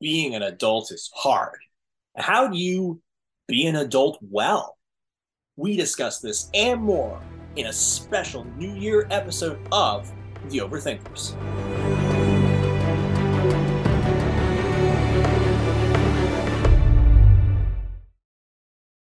being an adult is hard. How do you be an adult well? We discuss this and more in a special New Year episode of The Overthinkers.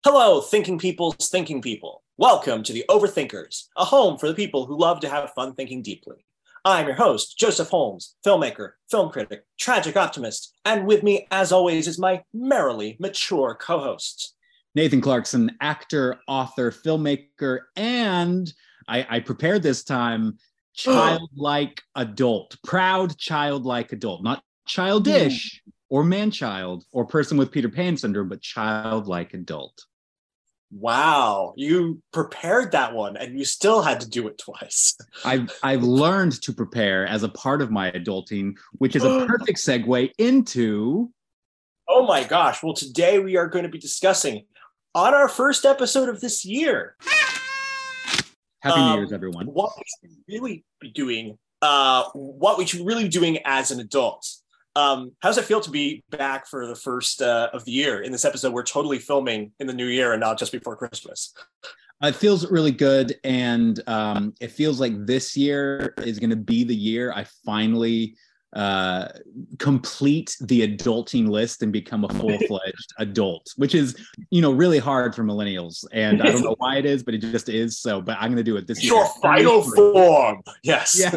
Hello, thinking people's thinking people. Welcome to The Overthinkers, a home for the people who love to have fun thinking deeply. I'm your host, Joseph Holmes, filmmaker, film critic, tragic optimist, and with me, as always, is my merrily mature co host. Nathan Clarkson, actor, author, filmmaker, and I, I prepared this time childlike adult, proud childlike adult, not childish mm. or man child or person with Peter Pan syndrome, but childlike adult. Wow, you prepared that one and you still had to do it twice. I've I've learned to prepare as a part of my adulting, which is a perfect segue into Oh my gosh. Well, today we are going to be discussing on our first episode of this year. Happy um, New Year's, everyone. What we should really be doing, uh, what we should really be doing as an adult. Um, how does it feel to be back for the first uh, of the year? In this episode, we're totally filming in the new year and not just before Christmas. It feels really good, and um, it feels like this year is going to be the year I finally uh, complete the adulting list and become a full-fledged adult which is you know really hard for millennials. And i don't know why it is but it just is so but i'm going to do it this year. Your final form. Yes. Yeah.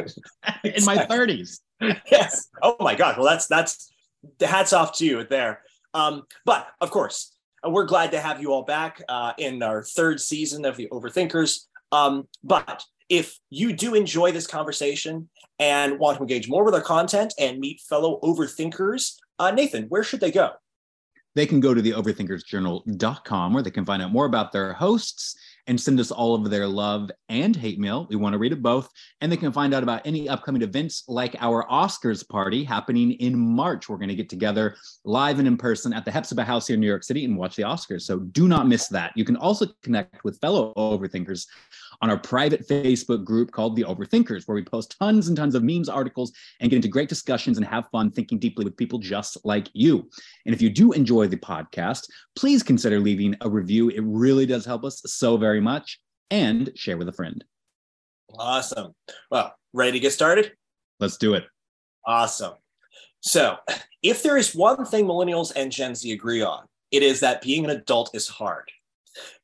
In my 30s yes. Oh my god. Well that's that's the hats off to you there. Um but of course uh, we're glad to have you all back uh, in our third season of the overthinkers. Um but if you do enjoy this conversation and want to engage more with our content and meet fellow overthinkers, uh, Nathan, where should they go? They can go to the overthinkersjournal.com where they can find out more about their hosts and send us all of their love and hate mail. We want to read it both. And they can find out about any upcoming events like our Oscars party happening in March. We're going to get together live and in person at the Hephzibah House here in New York City and watch the Oscars. So do not miss that. You can also connect with fellow overthinkers on our private Facebook group called The Overthinkers, where we post tons and tons of memes, articles, and get into great discussions and have fun thinking deeply with people just like you. And if you do enjoy the podcast, please consider leaving a review. It really does help us so very much. And share with a friend. Awesome. Well, ready to get started? Let's do it. Awesome. So, if there is one thing millennials and Gen Z agree on, it is that being an adult is hard.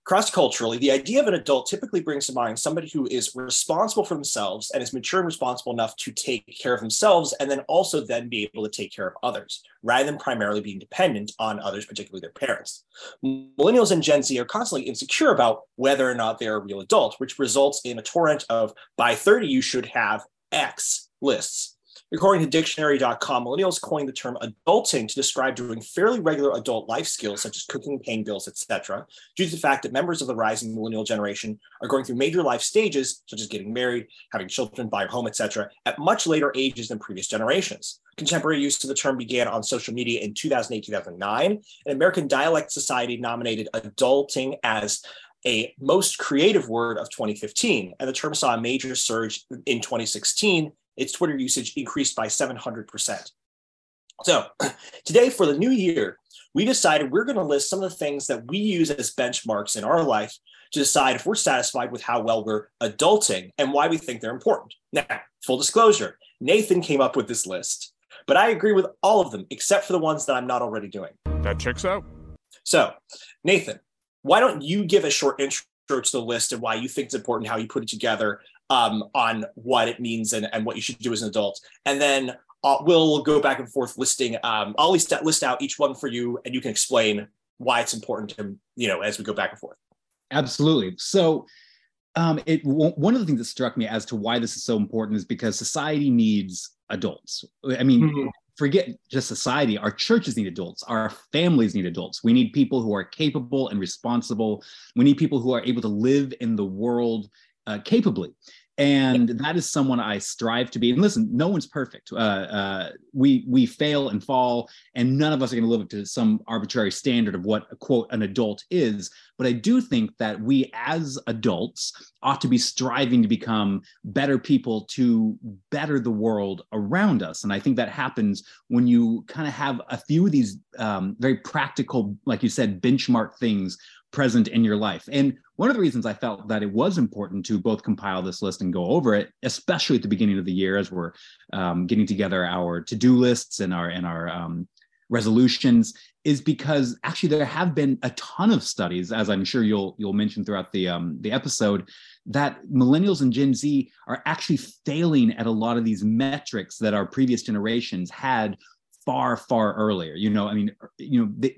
Cross culturally, the idea of an adult typically brings to mind somebody who is responsible for themselves and is mature and responsible enough to take care of themselves and then also then be able to take care of others rather than primarily being dependent on others, particularly their parents. Millennials and Gen Z are constantly insecure about whether or not they're a real adult, which results in a torrent of by 30, you should have X lists According to dictionary.com, millennials coined the term adulting to describe doing fairly regular adult life skills such as cooking, paying bills, etc., due to the fact that members of the rising millennial generation are going through major life stages such as getting married, having children, buying a home, etc., at much later ages than previous generations. Contemporary use of the term began on social media in 2008 2009, and American Dialect Society nominated adulting as a most creative word of 2015, and the term saw a major surge in 2016 its Twitter usage increased by 700%. So today for the new year, we decided we're going to list some of the things that we use as benchmarks in our life to decide if we're satisfied with how well we're adulting and why we think they're important. Now, full disclosure, Nathan came up with this list, but I agree with all of them except for the ones that I'm not already doing. That checks out. So, Nathan, why don't you give a short intro to the list and why you think it's important, how you put it together, um, on what it means and, and what you should do as an adult. And then uh, we'll go back and forth listing. Um, I'll list, list out each one for you, and you can explain why it's important to you know as we go back and forth. Absolutely. So. Um, it one of the things that struck me as to why this is so important is because society needs adults. I mean, mm-hmm. forget just society. Our churches need adults. Our families need adults. We need people who are capable and responsible. We need people who are able to live in the world uh, capably. and that is someone I strive to be. And listen, no one's perfect. Uh, uh, we we fail and fall, and none of us are going to live up to some arbitrary standard of what a quote an adult is. But I do think that we as adults ought to be striving to become better people to better the world around us. And I think that happens when you kind of have a few of these um, very practical, like you said, benchmark things present in your life. And one of the reasons I felt that it was important to both compile this list and go over it, especially at the beginning of the year as we're um, getting together our to-do lists and our and our um, resolutions, is because actually there have been a ton of studies, as I'm sure you'll you'll mention throughout the um, the episode, that millennials and Gen Z are actually failing at a lot of these metrics that our previous generations had far far earlier. You know i mean you know they,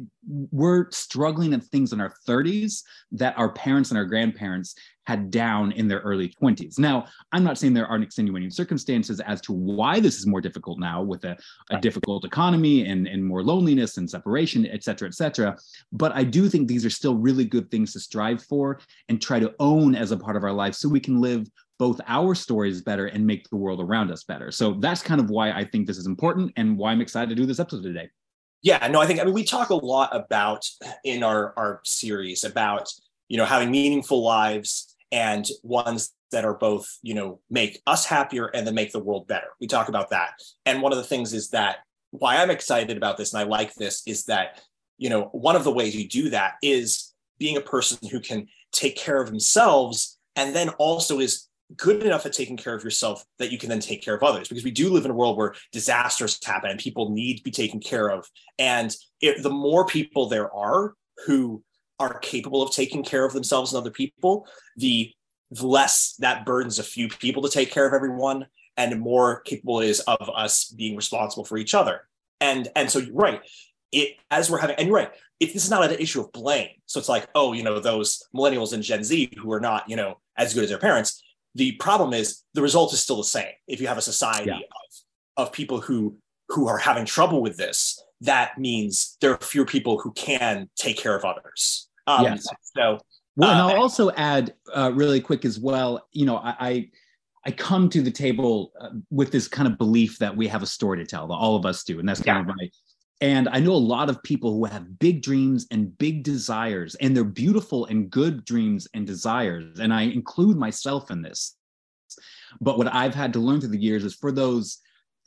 we're struggling at things in our 30s that our parents and our grandparents had down in their early 20s now i'm not saying there aren't extenuating circumstances as to why this is more difficult now with a, a difficult economy and, and more loneliness and separation et cetera et cetera. But i do think these are still really good things to strive for and try to own as a part of our life so we can live both our stories better and make the world around us better. So that's kind of why I think this is important and why I'm excited to do this episode today. Yeah, no, I think I mean we talk a lot about in our our series about you know having meaningful lives and ones that are both you know make us happier and then make the world better. We talk about that, and one of the things is that why I'm excited about this and I like this is that you know one of the ways you do that is being a person who can take care of themselves and then also is good enough at taking care of yourself that you can then take care of others because we do live in a world where disasters happen and people need to be taken care of. And if the more people there are who are capable of taking care of themselves and other people the less that burdens a few people to take care of everyone and more capable it is of us being responsible for each other. And and so right it as we're having and you're right if this is not an issue of blame. So it's like oh you know those millennials and gen z who are not you know as good as their parents the problem is the result is still the same. If you have a society yeah. of, of people who who are having trouble with this, that means there are fewer people who can take care of others. Um, yes. So, well, uh, and I'll also add uh, really quick as well. You know, I, I I come to the table uh, with this kind of belief that we have a story to tell, that all of us do, and that's kind yeah. of my and I know a lot of people who have big dreams and big desires, and they're beautiful and good dreams and desires. And I include myself in this. But what I've had to learn through the years is for those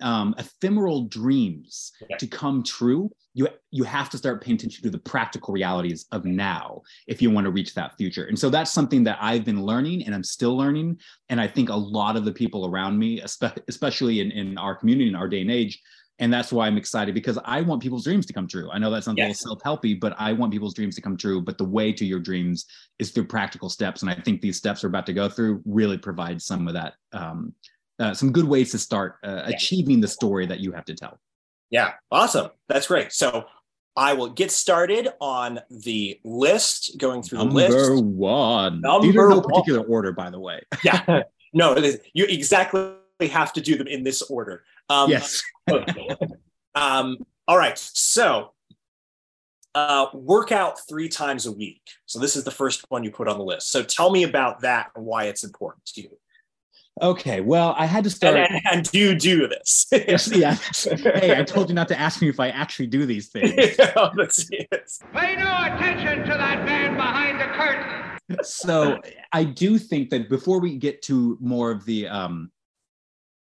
um, ephemeral dreams yeah. to come true, you you have to start paying attention to the practical realities of now if you want to reach that future. And so that's something that I've been learning and I'm still learning. And I think a lot of the people around me, especially in, in our community in our day and age, and that's why i'm excited because i want people's dreams to come true i know that sounds yes. a little self-helpy but i want people's dreams to come true but the way to your dreams is through practical steps and i think these steps we're about to go through really provide some of that um, uh, some good ways to start uh, yeah. achieving the story that you have to tell yeah awesome that's great so I will get started on the list, going through Number the list. Number one. Number These are no particular one. order, by the way. yeah. No, you exactly have to do them in this order. Um, yes. um, all right. So, uh, work out three times a week. So, this is the first one you put on the list. So, tell me about that and why it's important to you. Okay, well, I had to start. And, and, and do you do this? yes, yeah. Hey, I told you not to ask me if I actually do these things. Let's see Pay no attention to that man behind the curtain. So I do think that before we get to more of the um,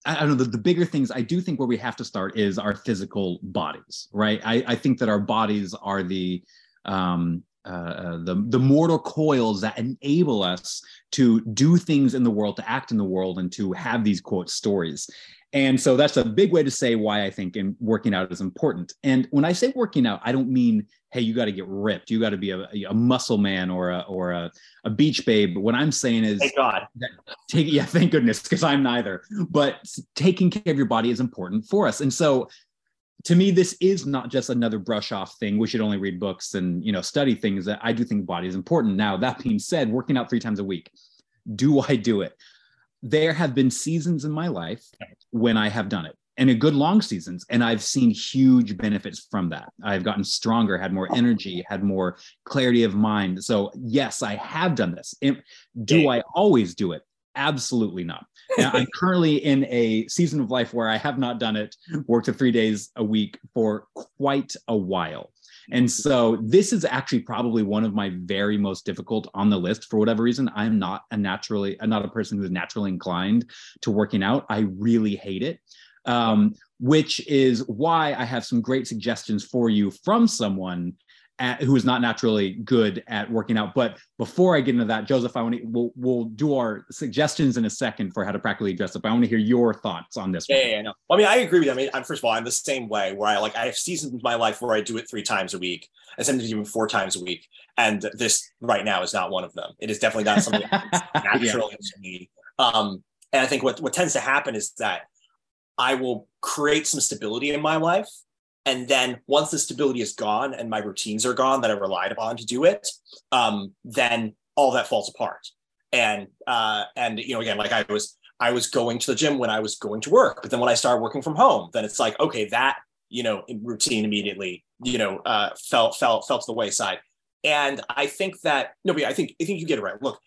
I don't know, the, the bigger things I do think where we have to start is our physical bodies, right? I, I think that our bodies are the um, uh, uh, the the mortal coils that enable us to do things in the world, to act in the world, and to have these quote stories. And so that's a big way to say why I think in working out is important. And when I say working out, I don't mean hey, you got to get ripped, you got to be a, a, muscle man or a or a, a beach babe. What I'm saying is, thank God, take yeah, thank goodness, because I'm neither. But taking care of your body is important for us. And so, to me, this is not just another brush off thing. We should only read books and you know study things. That I do think body is important. Now that being said, working out three times a week, do I do it? There have been seasons in my life when I have done it and a good long seasons and i've seen huge benefits from that. I've gotten stronger had more energy had more clarity of mind. So yes i have done this. Do i always do it? Absolutely not. Now, I'm currently in a season of life where I have not done it, worked to three days a week for quite a while. And so this is actually probably one of my very most difficult on the list for whatever reason. I'm not a naturally, I'm not a person who is naturally inclined to working out. I really hate it. Um, which is why I have some great suggestions for you from someone at, who is not naturally good at working out. But before I get into that, Joseph, I want to we'll, we'll do our suggestions in a second for how to practically dress up. I want to hear your thoughts on this. Yeah, one. yeah, no. I mean, I agree with you. I mean, I'm first of all, I'm the same way where I like I have seasons in my life where I do it three times a week, and sometimes even four times a week. And this right now is not one of them. It is definitely not something natural yeah. to me. Um, and I think what what tends to happen is that I will create some stability in my life and then once the stability is gone and my routines are gone that I relied upon to do it, um, then all that falls apart. And uh, and you know, again, like I was I was going to the gym when I was going to work, but then when I started working from home, then it's like okay, that you know routine immediately you know uh, fell fell fell to the wayside. And I think that no, but I think I think you get it right. Look,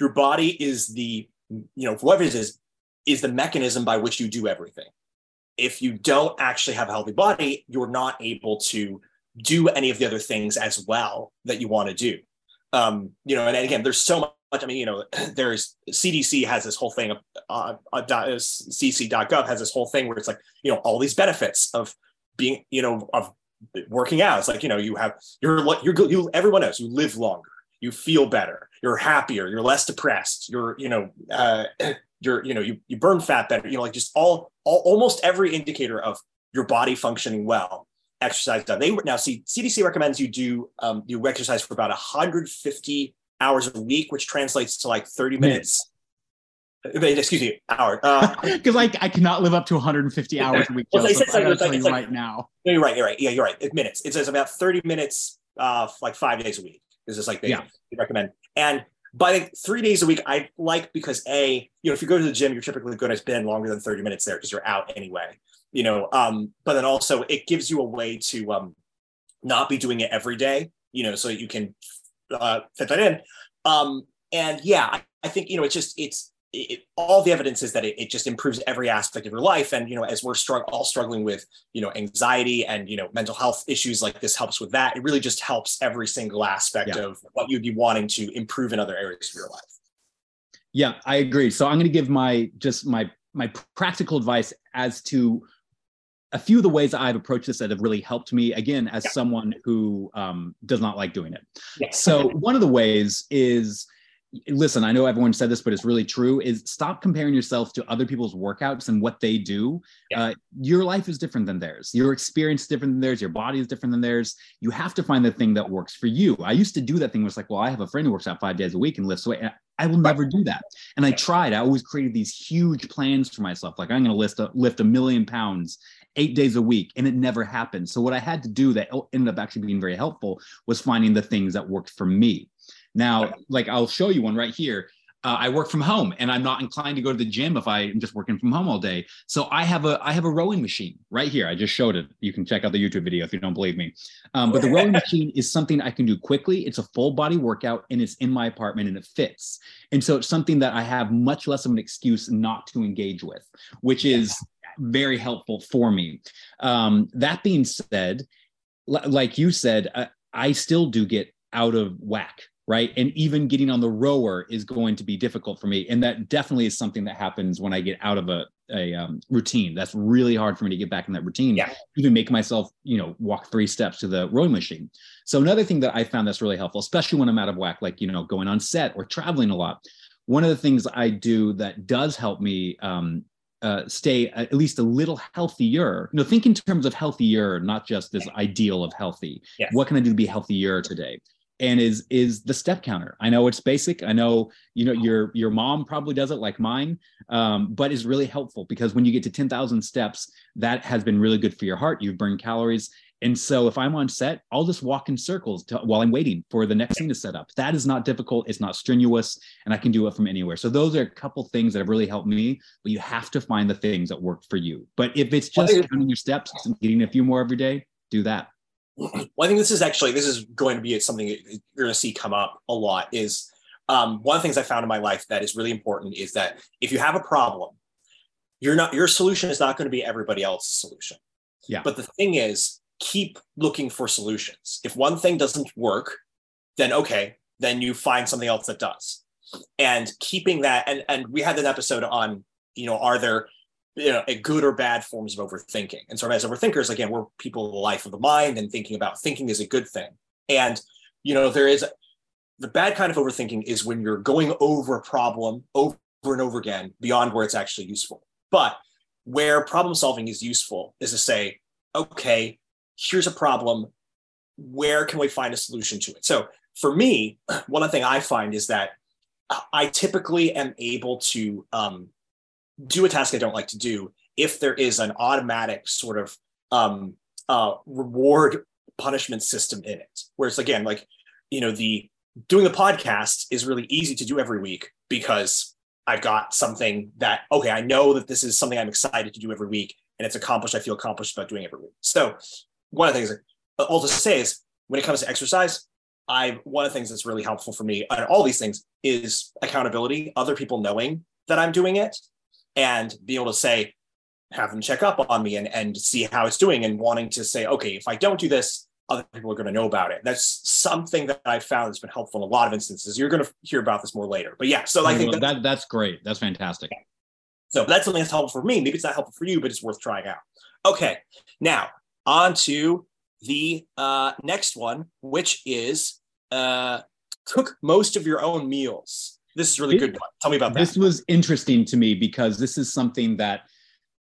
your body is the you know whatever it is is the mechanism by which you do everything if you don't actually have a healthy body, you're not able to do any of the other things as well that you want to do. Um, you know, and, again, there's so much. I mean, you know, there's CDC has this whole thing. Uh, uh, CDC.gov has this whole thing where it's like, you know, all these benefits of being, you know, of working out. It's like, you know, you have you're you're you everyone knows you live longer, you feel better, you're happier, you're less depressed, you're, you know, uh, you're you know you, you burn fat better you know like just all, all almost every indicator of your body functioning well exercise done. They now see cdc recommends you do um, you exercise for about 150 hours a week which translates to like 30 minutes, minutes. excuse me hour because uh, like i cannot live up to 150 hours a week well, I gotta tell you like, right now. no, you're right you're right yeah you're right it, minutes it says about 30 minutes uh like five days a week this is like they, yeah. they recommend. And but I think three days a week I like because a you know if you go to the gym you're typically going to spend longer than 30 minutes there because you're out anyway you know um but then also it gives you a way to um not be doing it every day you know so that you can uh, fit that in. Um and yeah I, I think you know it's just it's it, all the evidence is that it, it, just improves every aspect of your life and you know as we're strugg- all struggling with you know anxiety and you know mental health issues like this helps with that it really just helps every single aspect yeah. of what you'd be wanting to improve in other areas of your life yeah i agree so i'm going to give my just my my practical advice as to a few of the ways I've approached this that have really helped me, again, as yeah. someone who um, does not like doing it. Yeah. So, one of the ways is listen, I know everyone said this, but it's really true. Is stop comparing yourself to other people's workouts and what they do. Yeah. Uh, your life is different than theirs. Your experience is different than theirs. Your body is different than theirs. You have to find the thing that works for you. I used to do that thing where it's like, well, I have a friend who works out five days a week and lifts weight. I will never do that. And I tried. I always created these huge plans for myself. Like I'm going to lift a, lift a million pounds eight days a week, and it never happened. So what I had to do that ended up actually being very helpful was finding the things that worked for me. Now, like I'll show you one right here. Uh, I work from home and I'm not inclined to go to the gym if I'm just working from home all day. So I have a I have a rowing machine right here. I just showed it. You can check out the YouTube video if you don't believe me. Um, but the rowing machine is something I can do quickly. It's a full body workout and it's in my apartment and it fits. And so it's something that I have much less of an excuse not to engage with, which is very helpful for me. Um, that being said, l- like you said, I, I still do get out of whack right? And even getting on the rower is going to be difficult for me. And that definitely is something that happens when I get out of a, a um, routine. That's really hard for me to get back in that routine. Yeah. Even make myself, you know, walk three steps to the rowing machine. So another thing that I found that's really helpful, especially when I'm out of whack, like, you know, going on set or traveling a lot. One of the things I do that does help me um, uh, stay at least a little healthier. You know, think in terms of healthier, not just this ideal of healthy. Yes. What can I do to be healthier today? And is is the step counter. I know it's basic. I know you know your your mom probably does it like mine, um, but is really helpful because when you get to ten thousand steps, that has been really good for your heart. You've burned calories, and so if I'm on set, I'll just walk in circles to, while I'm waiting for the next scene to set up. That is not difficult. It's not strenuous, and I can do it from anywhere. So those are a couple things that have really helped me. But you have to find the things that work for you. But if it's just counting your steps and getting a few more every day, do that well, I think this is actually this is going to be something you're going to see come up a lot. Is um, one of the things I found in my life that is really important is that if you have a problem, you're not your solution is not going to be everybody else's solution. Yeah. But the thing is, keep looking for solutions. If one thing doesn't work, then okay, then you find something else that does. And keeping that, and and we had an episode on, you know, are there you know, a good or bad forms of overthinking. And so as overthinkers, again, we're people of the life of the mind and thinking about thinking is a good thing. And, you know, there is the bad kind of overthinking is when you're going over a problem over and over again beyond where it's actually useful. But where problem solving is useful is to say, okay, here's a problem. Where can we find a solution to it? So for me, one thing I find is that I typically am able to um, do a task I don't like to do if there is an automatic sort of um, uh, reward punishment system in it. Whereas again, like you know, the doing the podcast is really easy to do every week because I've got something that okay, I know that this is something I'm excited to do every week, and it's accomplished. I feel accomplished about doing every week. So one of the things all to say is when it comes to exercise, I one of the things that's really helpful for me and all these things is accountability, other people knowing that I'm doing it and be able to say, have them check up on me and, and see how it's doing and wanting to say, okay, if I don't do this, other people are going to know about it. That's something that I found that's been helpful in a lot of instances. You're going to hear about this more later, but yeah. So I think that's, that, that's great. That's fantastic. So that's something that's helpful for me. Maybe it's not helpful for you, but it's worth trying out. Okay, now on to the uh, next one, which is uh, cook most of your own meals. This is really good. Tell me about that. This was interesting to me because this is something that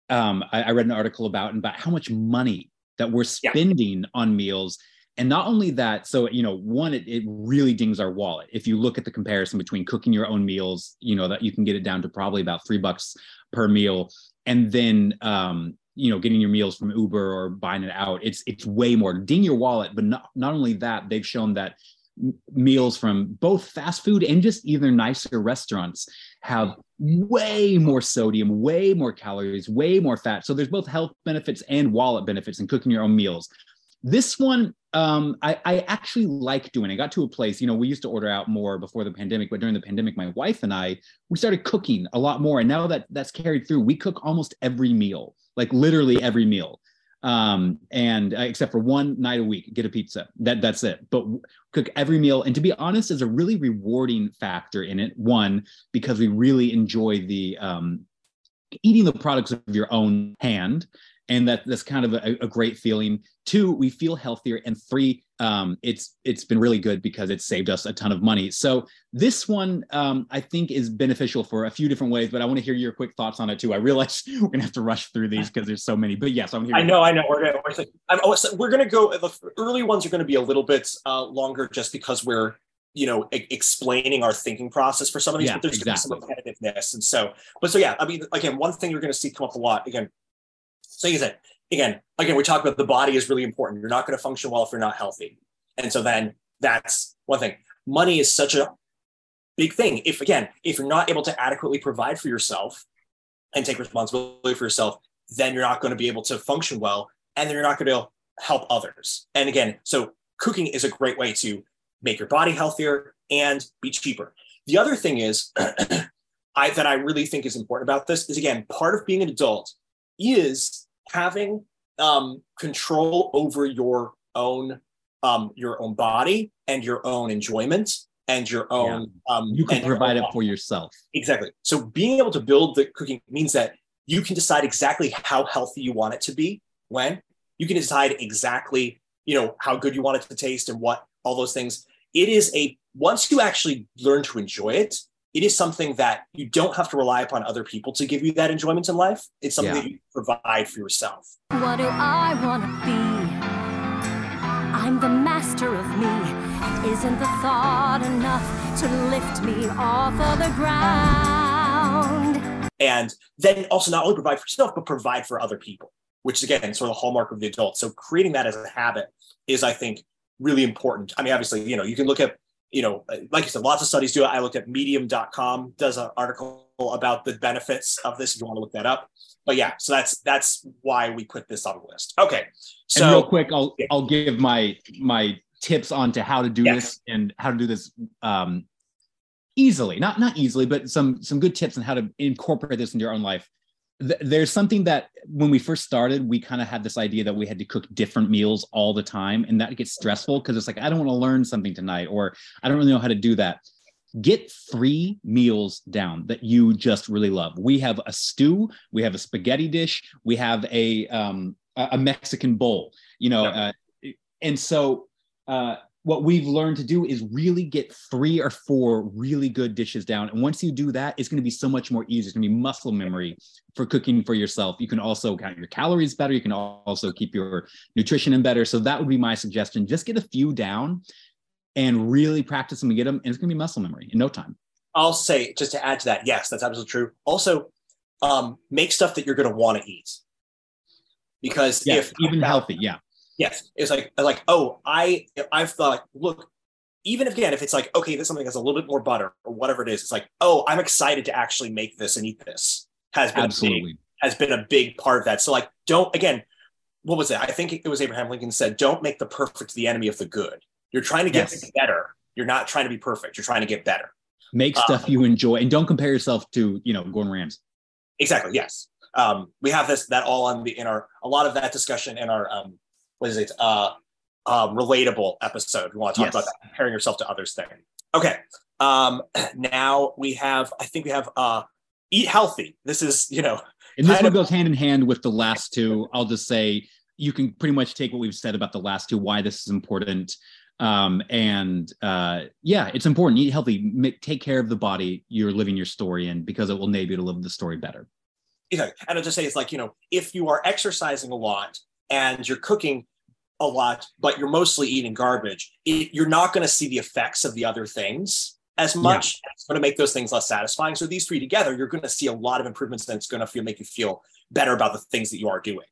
um, I, I, read an article about and about how much money that we're spending yeah. on meals. And not only that, so you know, one, it, it really dings our wallet. If you look at the comparison between cooking your own meals, you know, that you can get it down to probably about three bucks per meal, and then um, you know, getting your meals from Uber or buying it out, it's it's way more ding your wallet. But not not only that, they've shown that meals from both fast food and just either nicer restaurants have way more sodium, way more calories, way more fat. So there's both health benefits and wallet benefits in cooking your own meals. This one, um, I, I actually like doing. I got to a place, you know, we used to order out more before the pandemic, but during the pandemic, my wife and I, we started cooking a lot more. And now that that's carried through, we cook almost every meal, like literally every meal um, and uh, except for one night a week, get a pizza. That that's it. But cook every meal, and to be honest, is a really rewarding factor in it. One because we really enjoy the um, eating the products of your own hand, and that that's kind of a, a great feeling. Two, we feel healthier, and three, um, it's it's been really good because it saved us a ton of money. So this one um, I think is beneficial for a few different ways, but I want to hear your quick thoughts on it too. I realize we're gonna have to rush through these because there's so many, but yes, I'm here. I know, I know. We're gonna we're, I'm, oh, we're gonna go. The early ones are going to be a little bit uh, longer just because we're you know e- explaining our thinking process for some of these yeah, but there's exactly. some repetitiveness and so but so yeah i mean again one thing you're going to see come up a lot again so you said again again we talk about the body is really important you're not going to function well if you're not healthy and so then that's one thing. Money is such a big thing. If again, if you're not able to adequately provide for yourself and take responsibility for yourself, then you're not going to be able to function well, and then you're not going to help others. And again, so cooking is a great way to make your body healthier and be cheaper. The other thing is, I that I really think is important about this is again, part of being an adult is having um, control over your own um, your own body and your own enjoyment and your own yeah. um, you can provide it for yourself. Exactly. So being able to build the cooking means that you can decide exactly how healthy you want it to be when. You can decide exactly you know how good you want it to taste and what all those things. It is a once you actually learn to enjoy it it is something that you don't have to rely upon other people to give you that enjoyment in life it's something yeah. that you provide for yourself what do i want to be I'm the master of me. And isn't the thought enough to lift me off of the ground? And then also not only provide for yourself, but provide for other people, which is again sort of the hallmark of the adult. So creating that as a habit is, I think, really important. I mean, obviously, you know, you can look at, you know, like you said, lots of studies do it. I looked at medium.com does an article about the benefits of this if you want to look that up but yeah, so that's that's why we put this on the list. Okay, so and real quick, I'll yeah. I'll give my my tips on to how to do this and how to do this um, easily, not not easily, but some some good tips on how to incorporate this into your own life. Th- there's something that when we first started, we kind of had this idea that we had to cook different meals all the time, and that gets stressful because it's like I don't want to learn something tonight, or I don't really know how to do that. Get three meals down that you just really love. We have a stew, we have a spaghetti dish, we have a um, a Mexican bowl. You know, uh, and so uh, what we've learned to do is really get three or four really good dishes down. And once you do that, it's going to be so much more easy. It's going to be muscle memory for cooking for yourself. You can also count your calories better. You can also keep your nutrition in better. So that would be my suggestion. Just get a few down and really practice them and get them. And it's going to be muscle memory in no time. I'll say, just to add to that, yes, that's absolutely true. Also, um, make stuff that you're going to want to eat. Because if even healthy, yeah Yes, it's like like oh I I've thought look even if again if it's like okay this something has a little bit more butter or whatever it is it's like oh I'm excited to actually make this and eat this has been absolutely big, has been a big part of that. So like don't again what was it? I think it was Abraham Lincoln said don't make the perfect the enemy of the good. You're trying to get yes. better. You're not trying to be perfect. You're trying to get better. Make stuff um, you enjoy and don't compare yourself to you know Gordon Ramsay. Exactly. Yes. Um, we have this that all on the in our a lot of that discussion in our um, what is it? Uh, uh, relatable episode. We want to talk yes. about that, comparing yourself to others thing. Okay. Um, now we have, I think we have uh, eat healthy. This is, you know, and this one of, goes hand in hand with the last two. I'll just say you can pretty much take what we've said about the last two, why this is important. Um, and uh, yeah, it's important. Eat healthy. Make, take care of the body you're living your story in because it will enable you to live the story better. Exactly. And I'll just say it's like, you know, if you are exercising a lot and you're cooking a lot, but you're mostly eating garbage, it, you're not going to see the effects of the other things as much. Yeah. It's going to make those things less satisfying. So these three together, you're going to see a lot of improvements, and it's going to feel make you feel better about the things that you are doing.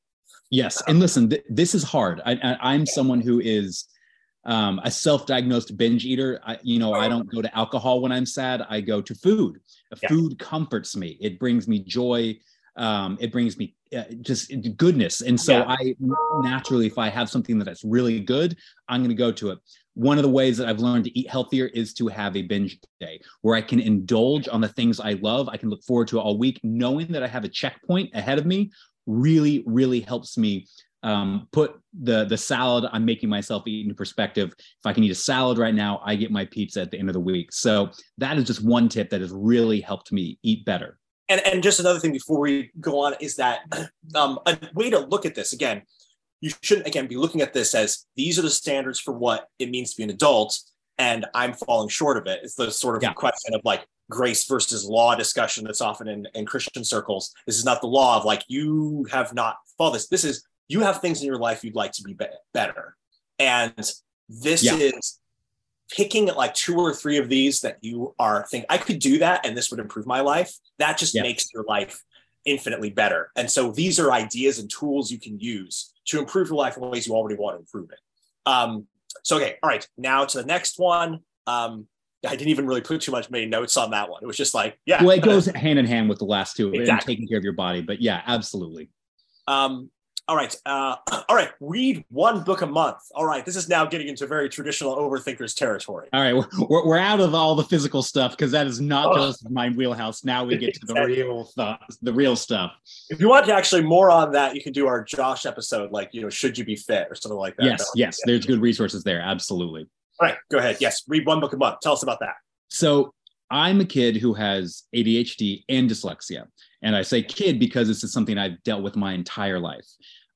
Yes, and listen, th- this is hard. I, am someone who is um, a self-diagnosed binge eater. I, you know, I don't go to alcohol when I'm sad. I go to food. Yeah. Food comforts me. It brings me joy. Um, it brings me uh, just goodness. And so yeah. I naturally, if I have something that's really good, I'm going to go to it. One of the ways that I've learned to eat healthier is to have a binge day where I can indulge on the things I love. I can look forward to all week, knowing that I have a checkpoint ahead of me. Really, really helps me um, put the the salad I'm making myself eat into perspective. If I can eat a salad right now, I get my pizza at the end of the week. So that is just one tip that has really helped me eat better and and just another thing before we go on is that um, a way to look at this again you shouldn't again be looking at this as these are the standards for what it means to be an adult and i'm falling short of it it's the sort of yeah. question of like grace versus law discussion that's often in, in christian circles this is not the law of like you have not followed this this is you have things in your life you'd like to be, be- better and this yeah. is picking like two or three of these that you are think I could do that and this would improve my life, that just yeah. makes your life infinitely better. And so these are ideas and tools you can use to improve your life in ways you already want to improve it. Um, so okay, all right, now to the next one. Um, I didn't even really put too much many notes on that one. It was just like, yeah. Well, it goes hand in hand with the last two exactly. and taking care of your body. But yeah, absolutely. Um, all right. Uh, all right. Read one book a month. All right. This is now getting into very traditional overthinkers territory. All right. We're, we're out of all the physical stuff because that is not oh. just my wheelhouse. Now we get to the real stuff, the real stuff. If you want to actually more on that, you can do our Josh episode, like, you know, should you be fit or something like that. Yes. Yes. There's good resources there. Absolutely. All right. Go ahead. Yes. Read one book a month. Tell us about that. So I'm a kid who has ADHD and dyslexia. And I say kid because this is something I've dealt with my entire life.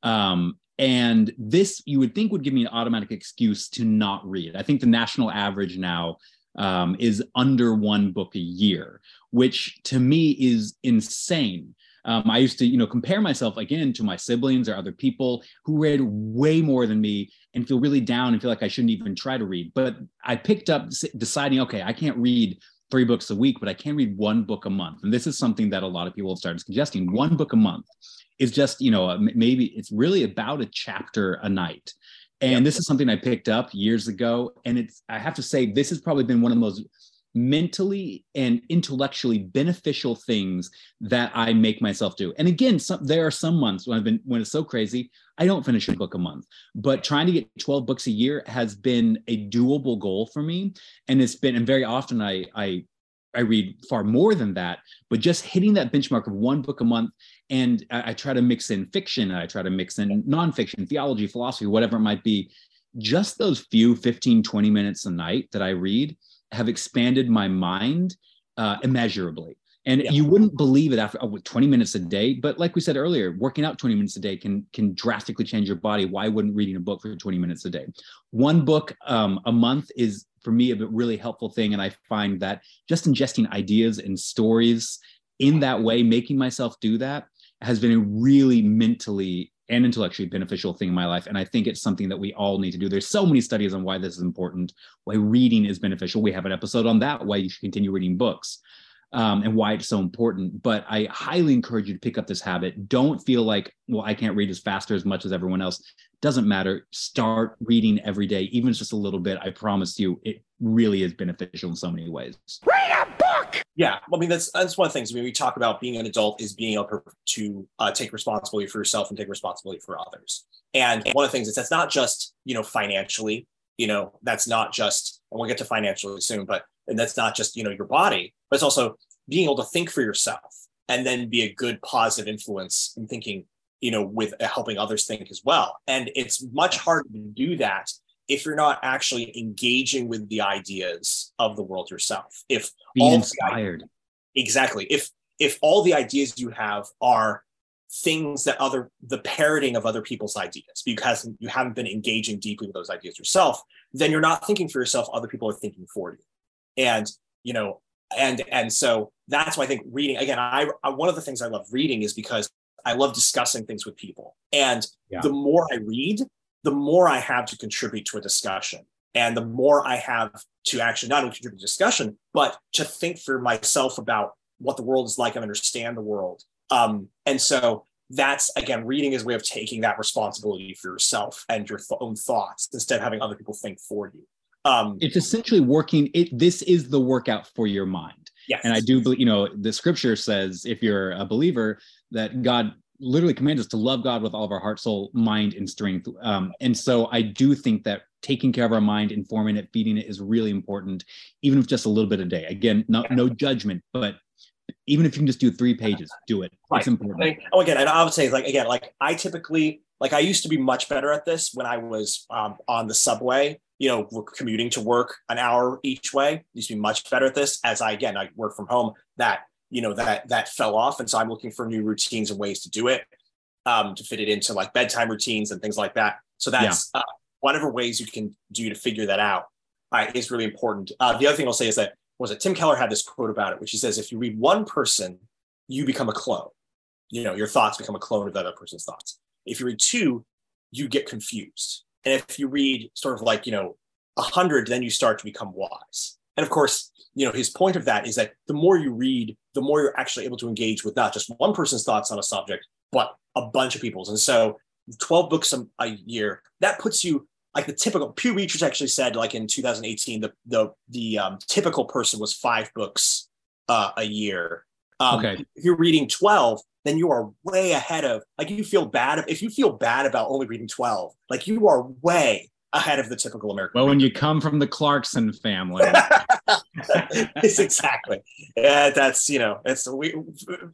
Um, and this you would think would give me an automatic excuse to not read. I think the national average now um, is under one book a year, which to me is insane. Um, I used to, you know, compare myself again to my siblings or other people who read way more than me and feel really down and feel like I shouldn't even try to read. But I picked up deciding, okay, I can't read three books a week, but I can read one book a month. And this is something that a lot of people have started suggesting one book a month is just you know maybe it's really about a chapter a night and yep. this is something i picked up years ago and it's i have to say this has probably been one of the most mentally and intellectually beneficial things that i make myself do and again some, there are some months when i've been when it's so crazy i don't finish a book a month but trying to get 12 books a year has been a doable goal for me and it's been and very often i i I read far more than that, but just hitting that benchmark of one book a month. And I, I try to mix in fiction, I try to mix in nonfiction, theology, philosophy, whatever it might be. Just those few 15, 20 minutes a night that I read have expanded my mind uh, immeasurably. And yeah. you wouldn't believe it after oh, 20 minutes a day. But like we said earlier, working out 20 minutes a day can can drastically change your body. Why wouldn't reading a book for 20 minutes a day? One book um, a month is for me a really helpful thing. And I find that just ingesting ideas and stories in that way, making myself do that has been a really mentally and intellectually beneficial thing in my life. And I think it's something that we all need to do. There's so many studies on why this is important, why reading is beneficial. We have an episode on that, why you should continue reading books um, and why it's so important. But I highly encourage you to pick up this habit. Don't feel like, well, I can't read as fast or as much as everyone else. Doesn't matter. Start reading every day, even just a little bit. I promise you, it really is beneficial in so many ways. Yeah, I mean that's that's one of the things. I mean, we talk about being an adult is being able to uh, take responsibility for yourself and take responsibility for others. And one of the things is that's not just you know financially. You know, that's not just. And we'll get to financially soon, but and that's not just you know your body but it's also being able to think for yourself and then be a good positive influence in thinking you know with uh, helping others think as well and it's much harder to do that if you're not actually engaging with the ideas of the world yourself if being all inspired. Ideas, exactly. If if all the ideas you have are things that other the parroting of other people's ideas because you haven't been engaging deeply with those ideas yourself then you're not thinking for yourself other people are thinking for you. And you know and and so that's why i think reading again I, I, one of the things i love reading is because i love discussing things with people. And yeah. the more i read the more i have to contribute to a discussion and the more i have to actually not only contribute to discussion but to think for myself about what the world is like and understand the world um, and so that's again reading is a way of taking that responsibility for yourself and your th- own thoughts instead of having other people think for you um, it's essentially working. It this is the workout for your mind. Yes. And I do believe, you know, the scripture says if you're a believer that God literally commands us to love God with all of our heart, soul, mind, and strength. Um, and so I do think that taking care of our mind, informing it, feeding it is really important, even if just a little bit a day. Again, not no judgment, but even if you can just do three pages, do it. Right. It's important. Oh, again, and I would say, like again, like I typically like I used to be much better at this when I was um, on the subway you know, commuting to work an hour each way. Used to be much better at this. As I again, I work from home. That you know that that fell off, and so I'm looking for new routines and ways to do it, um, to fit it into like bedtime routines and things like that. So that's yeah. uh, whatever ways you can do to figure that out uh, is really important. Uh, the other thing I'll say is that was it Tim Keller had this quote about it, which he says, if you read one person, you become a clone. You know, your thoughts become a clone of that other person's thoughts. If you read two, you get confused. And if you read sort of like, you know, a hundred, then you start to become wise. And of course, you know, his point of that is that the more you read, the more you're actually able to engage with not just one person's thoughts on a subject, but a bunch of people's. And so 12 books a, a year, that puts you like the typical Pew Research actually said like in 2018, the the the um, typical person was five books uh, a year. Um, okay. If you're reading 12, then you are way ahead of like you feel bad if you feel bad about only reading 12 like you are way ahead of the typical american well when you come from the clarkson family. It's exactly. Yeah that's you know it's we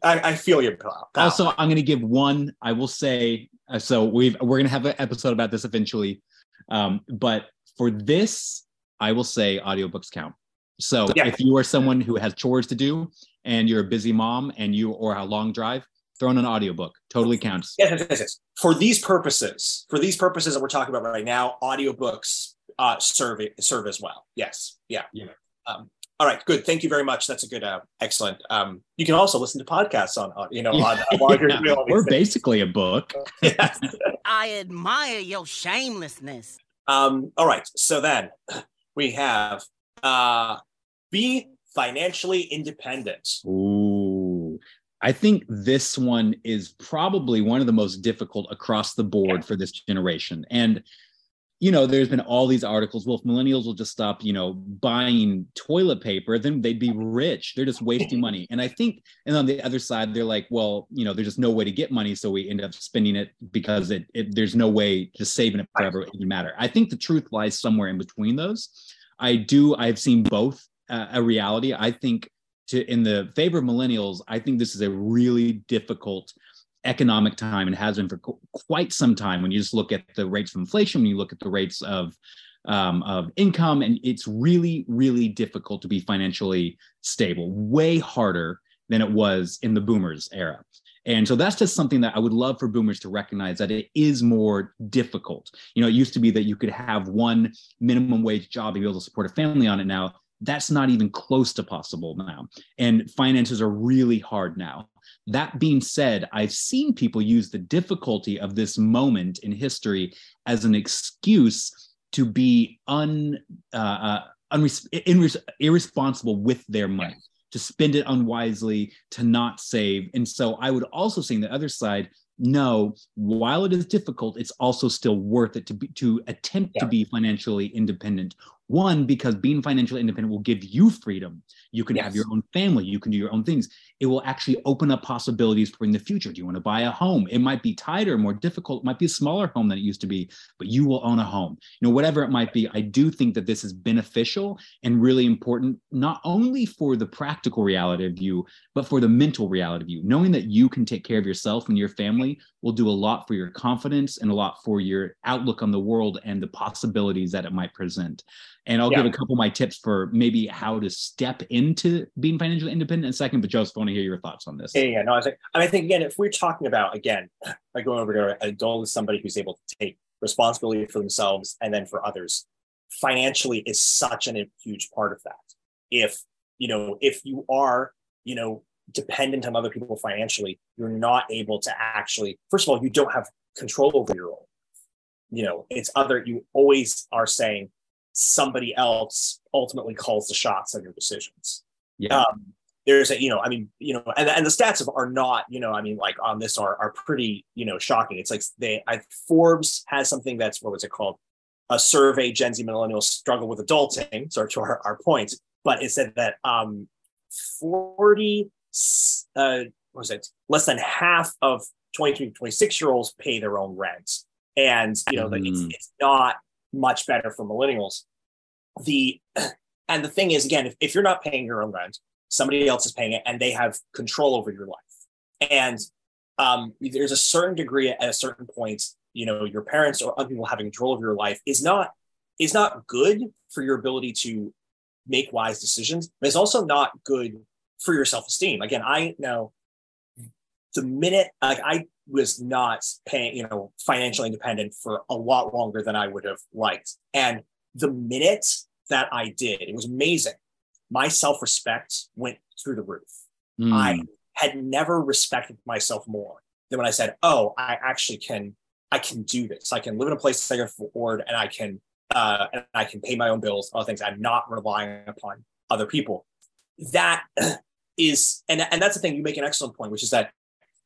i, I feel you pal. also i'm going to give one i will say uh, so we've we're going to have an episode about this eventually. Um, but for this i will say audiobooks count. So yeah. if you are someone who has chores to do and you're a busy mom and you or a long drive throw in an audiobook. Totally counts. Yes, yes, yes. for these purposes for these purposes that we're talking about right now audiobooks uh, serve serve as well. Yes yeah. Yeah. Um, all right good. Thank you very much. That's a good uh, excellent um, you can also listen to podcasts on, on you know on, on yeah, we're basically a book. Yes. i admire your shamelessness. Um, all right so then we have uh, be financially independent. Ooh. I think this one is probably one of the most difficult across the board for this generation. And you know, there's been all these articles. Well, if millennials will just stop, you know, buying toilet paper, then they'd be rich. They're just wasting money. And I think, and on the other side, they're like, well, you know, there's just no way to get money, so we end up spending it because it, it there's no way just saving it forever it doesn't matter. I think the truth lies somewhere in between those. I do. I've seen both uh, a reality. I think to in the favor of millennials, I think this is a really difficult economic time and has been for qu- quite some time. When you just look at the rates of inflation, when you look at the rates of um, of income, and it's really, really difficult to be financially stable. Way harder than it was in the boomers era. And so that's just something that I would love for boomers to recognize that it is more difficult. You know, it used to be that you could have one minimum wage job and be able to support a family on it. Now, that's not even close to possible now. And finances are really hard now. That being said, I've seen people use the difficulty of this moment in history as an excuse to be un, uh, uh, unres- irresponsible with their money to spend it unwisely, to not save. And so I would also say on the other side, no, while it is difficult, it's also still worth it to be to attempt yeah. to be financially independent one, because being financially independent will give you freedom. You can yes. have your own family, you can do your own things. It will actually open up possibilities for in the future. Do you want to buy a home? It might be tighter, more difficult, it might be a smaller home than it used to be, but you will own a home. You know, whatever it might be, I do think that this is beneficial and really important, not only for the practical reality of you, but for the mental reality of you. Knowing that you can take care of yourself and your family will do a lot for your confidence and a lot for your outlook on the world and the possibilities that it might present. And I'll yeah. give a couple of my tips for maybe how to step into being financially independent in a second. But Joseph, I want to hear your thoughts on this. Yeah, yeah, no, I think, and I think again, if we're talking about again, like going over to an adult is somebody who's able to take responsibility for themselves and then for others, financially is such an, a huge part of that. If you know, if you are, you know, dependent on other people financially, you're not able to actually. First of all, you don't have control over your own. You know, it's other. You always are saying somebody else ultimately calls the shots on your decisions. Yeah. Um, there's a, you know, I mean, you know, and, and the stats of are not, you know, I mean, like on this are are pretty, you know, shocking. It's like they, I, Forbes has something that's what was it called? A survey Gen Z millennials struggle with adulting. So to our, our point, but it said that um, 40, uh, what was it? Less than half of 23 26 year olds pay their own rent. And, you know, mm. it's, it's not much better for millennials. The and the thing is, again, if, if you're not paying your own rent, somebody else is paying it, and they have control over your life. And um, there's a certain degree at a certain point, you know, your parents or other people having control of your life is not is not good for your ability to make wise decisions, but it's also not good for your self esteem. Again, I know the minute like I was not paying, you know, financially independent for a lot longer than I would have liked. And the minute that I did, it was amazing. My self respect went through the roof. Mm. I had never respected myself more than when I said, "Oh, I actually can. I can do this. I can live in a place I can afford, and I can, uh, and I can pay my own bills, other things. I'm not relying upon other people." That is, and and that's the thing. You make an excellent point, which is that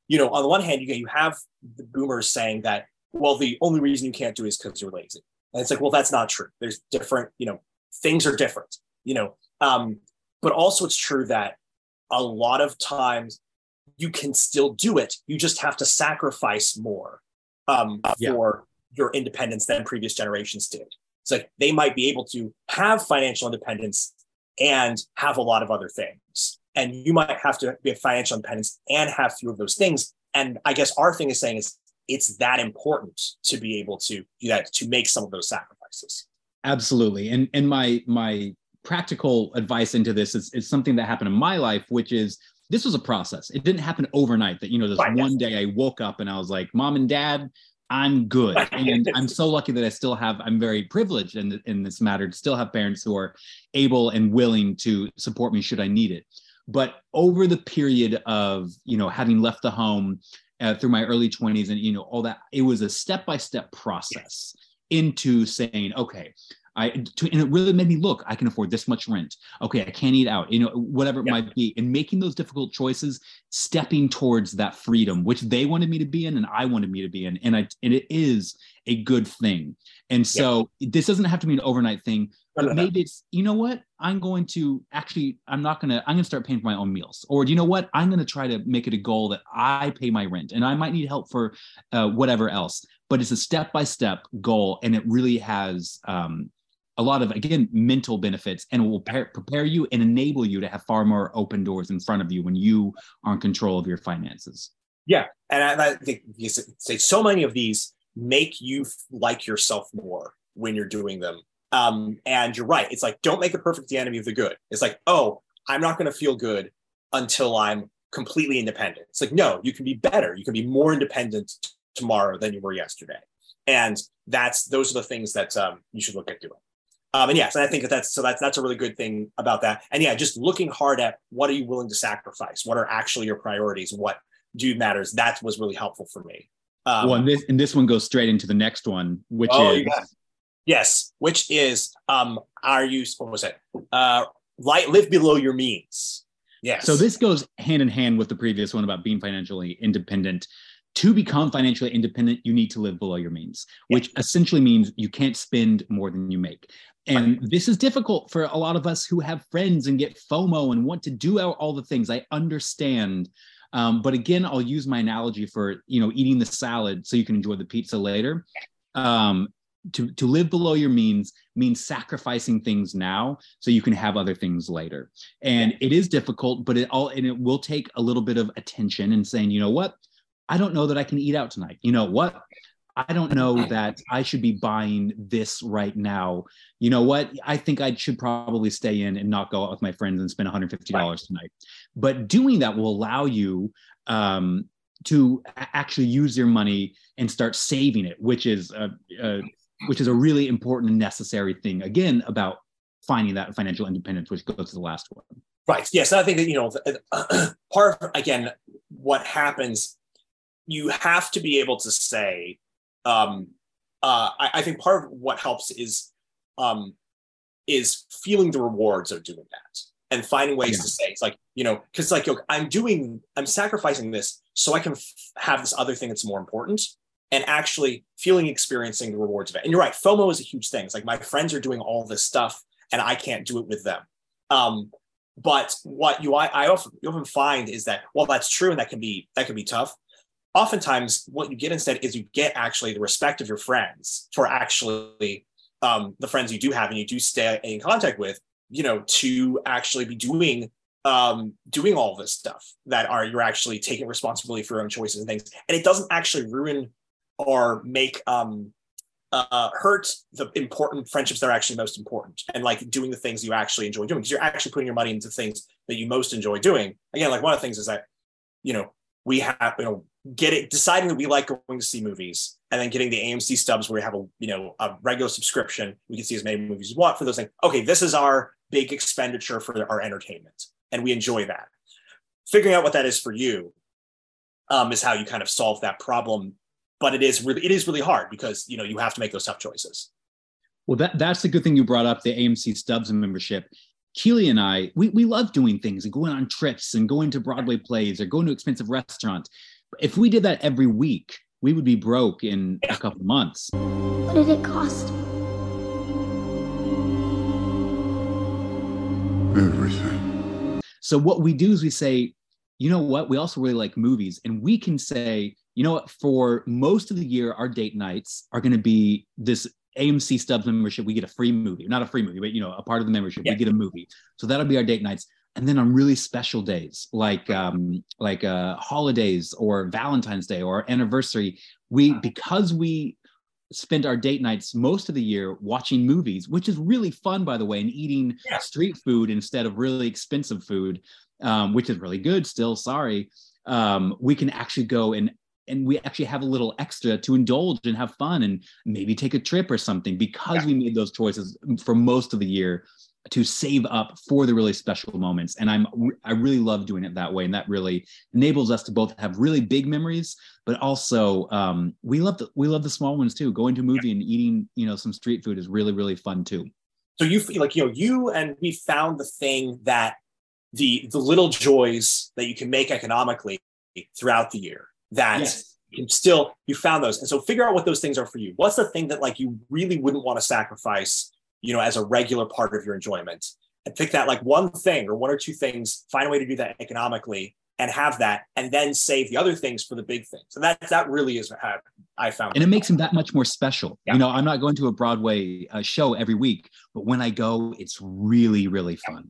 you know, on the one hand, you you have the boomers saying that, well, the only reason you can't do it is because you're lazy. And it's like, well, that's not true. There's different, you know, things are different, you know. Um, but also it's true that a lot of times you can still do it. You just have to sacrifice more um, yeah. for your independence than previous generations did. It's like they might be able to have financial independence and have a lot of other things and you might have to be a financial independence and have few of those things. And I guess our thing is saying is it's that important to be able to do that to make some of those sacrifices. Absolutely, and and my my practical advice into this is, is something that happened in my life, which is this was a process. It didn't happen overnight. That you know, this right, one yes. day I woke up and I was like, "Mom and Dad, I'm good. And I'm so lucky that I still have, I'm very privileged in, in this matter to still have parents who are able and willing to support me should I need it. But over the period of, you know, having left the home uh, through my early 20s and, you know, all that, it was a step by step process into saying, okay, I to, and it really made me look. I can afford this much rent. Okay, I can't eat out. You know, whatever it yeah. might be, and making those difficult choices, stepping towards that freedom, which they wanted me to be in, and I wanted me to be in, and I and it is a good thing. And so yeah. this doesn't have to be an overnight thing, but maybe it's you know what I'm going to actually I'm not gonna I'm gonna start paying for my own meals, or do you know what I'm gonna try to make it a goal that I pay my rent, and I might need help for uh, whatever else. But it's a step by step goal, and it really has um, a lot of again mental benefits and it will prepare, prepare you and enable you to have far more open doors in front of you when you are in control of your finances. Yeah and i, I think you say so many of these make you like yourself more when you're doing them. Um, and you're right it's like don't make the perfect the enemy of the good. It's like oh i'm not going to feel good until i'm completely independent. It's like no you can be better you can be more independent tomorrow than you were yesterday and that's those are the things that um, you should look at doing um, and yes, and I think that that's so that's that's a really good thing about that. And yeah, just looking hard at what are you willing to sacrifice? What are actually your priorities? What do matters? That was really helpful for me. Um, well, and this and this one goes straight into the next one, which oh, is yes, which is um, are you what was it? Uh, light live below your means. Yes. So this goes hand in hand with the previous one about being financially independent to become financially independent, you need to live below your means, which essentially means you can't spend more than you make. And this is difficult for a lot of us who have friends and get FOMO and want to do all the things. I understand. Um, but again, I'll use my analogy for you know eating the salad so you can enjoy the pizza later. Um, to to live below your means means sacrificing things now so you can have other things later. And it is difficult, but it all and it will take a little bit of attention and saying, you know what, I don't know that I can eat out tonight. You know what? I don't know that I should be buying this right now. You know what? I think I should probably stay in and not go out with my friends and spend $150 right. tonight. But doing that will allow you um, to actually use your money and start saving it, which is a, a which is a really important and necessary thing. Again, about finding that financial independence, which goes to the last one. Right. Yes, I think that you know part of again what happens. You have to be able to say um, uh, I, I, think part of what helps is um, is feeling the rewards of doing that and finding ways yeah. to say it's like you know because like yo, I'm doing I'm sacrificing this so I can f- have this other thing that's more important and actually feeling experiencing the rewards of it. And you're right, FOMO is a huge thing. It's like my friends are doing all this stuff and I can't do it with them. Um, but what you I, I often you often find is that well that's true and that can be that can be tough oftentimes what you get instead is you get actually the respect of your friends for actually um, the friends you do have and you do stay in contact with you know to actually be doing um, doing all this stuff that are you're actually taking responsibility for your own choices and things. And it doesn't actually ruin or make um, uh, hurt the important friendships that are actually most important and like doing the things you actually enjoy doing because you're actually putting your money into things that you most enjoy doing. Again like one of the things is that you know we have you know get it deciding that we like going to see movies and then getting the AMC stubs where we have a you know a regular subscription. We can see as many movies as we want for those things. Okay this is our big expenditure for our entertainment and we enjoy that. Figuring out what that is for you um, is how you kind of solve that problem. But it is really it is really hard because you know you have to make those tough choices. Well that that's the good thing you brought up the AMC stubs membership Keely and I, we, we love doing things and going on trips and going to Broadway plays or going to expensive restaurants. If we did that every week, we would be broke in a couple months. What did it cost? Everything. So what we do is we say, you know what? We also really like movies, and we can say, you know what? For most of the year, our date nights are going to be this AMC Stubs membership. We get a free movie, not a free movie, but you know, a part of the membership. Yeah. We get a movie, so that'll be our date nights and then on really special days like um, like uh, holidays or Valentine's Day or anniversary, we because we spend our date nights most of the year watching movies, which is really fun, by the way, and eating yeah. street food instead of really expensive food, um, which is really good. Still, sorry, um, we can actually go and and we actually have a little extra to indulge and have fun and maybe take a trip or something because yeah. we made those choices for most of the year to save up for the really special moments. And i'm i really love doing it that way. And that really enables us to both have really big memories but also um, we love the we love the small ones too. Going to a movie yeah. and eating you know some street food is really really fun too. So you feel like you know you and we found the thing that the the little joys that you can make economically throughout the year that yes. you still you found those and so figure out what those things are for you what's the thing that like you really wouldn't want to sacrifice you know, as a regular part of your enjoyment. And pick that like one thing or one or two things, find a way to do that economically and have that and then save the other things for the big things. So that that really is how I found. And it makes him that much more special. Yeah. You know, I'm not going to a Broadway uh, show every week, but when I go, it's really, really fun.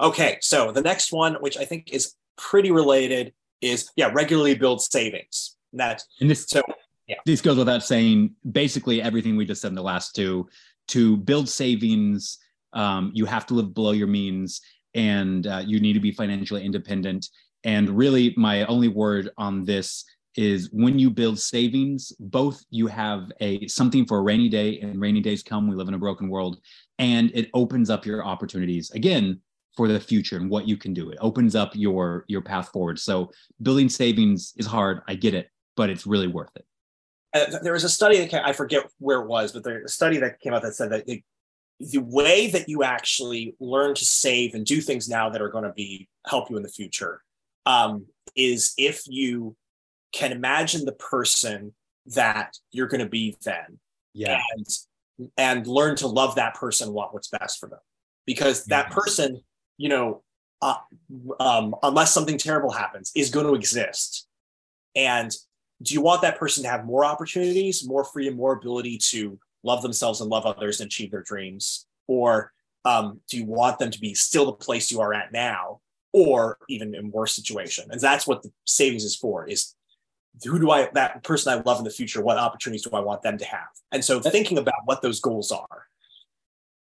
Okay, so the next one, which I think is pretty related, is yeah, regularly build savings. And that and this so yeah. This goes without saying. Basically, everything we just said in the last two. To build savings, um, you have to live below your means, and uh, you need to be financially independent. And really, my only word on this is when you build savings, both you have a something for a rainy day, and rainy days come. We live in a broken world, and it opens up your opportunities again for the future and what you can do. It opens up your your path forward. So building savings is hard. I get it, but it's really worth it. Uh, there was a study that came, I forget where it was, but there's a study that came out that said that the, the way that you actually learn to save and do things now that are going to be help you in the future um, is if you can imagine the person that you're going to be then yeah and and learn to love that person want what's best for them because that person you know uh, um, unless something terrible happens is going to exist and do you want that person to have more opportunities more freedom more ability to love themselves and love others and achieve their dreams or um, do you want them to be still the place you are at now or even in worse situation. And that's what the savings is for is who do I that person I love in the future, what opportunities do I want them to have? And so thinking about what those goals are.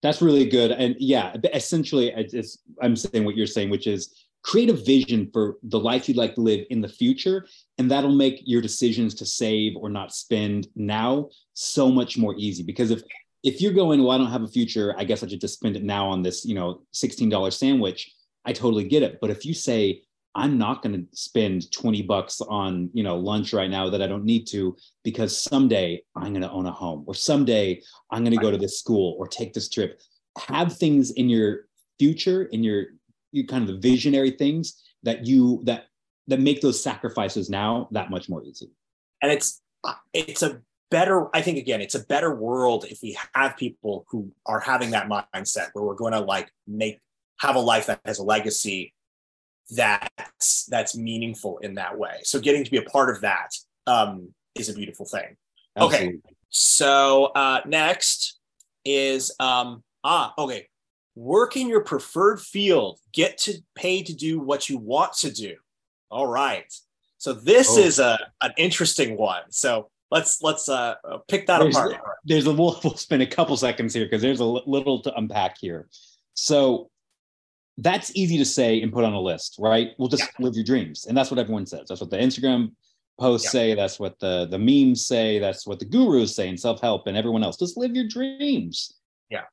That's really good. And yeah, essentially it's, I'm saying what you're saying, which is create a vision for the life you'd like to live in the future. And that'll make your decisions to save or not spend now so much more easy. Because if if you're going, well, I don't have a future, I guess I should just spend it now on this, you know, $16 sandwich I totally get it. But if you say, I'm not going to spend 20 bucks on, you know, lunch right now that I don't need to because someday I'm going to own a home or someday I'm going to go to this school or take this trip. Have things in your future in your you kind of the visionary things that you that that make those sacrifices now that much more easy. And it's it's a better i think again it's a better world if we have people who are having that mindset where we're going to like make have a life that has a legacy that's that's meaningful in that way. So getting to be a part of that um, is a beautiful thing. Absolutely. Okay, so uh, next is um, ah okay, work in your preferred field. Get to pay to do what you want to do. All right. So this oh. is a an interesting one. So let's let's uh, pick that there's, apart. There's a we'll, we'll spend a couple seconds here because there's a little to unpack here. So that's easy to say and put on a list, right? We'll just yeah. live your dreams. And that's what everyone says. That's what the Instagram posts yeah. say. That's what the, the memes say. That's what the gurus say and self-help and everyone else. Just live your dreams. Yeah.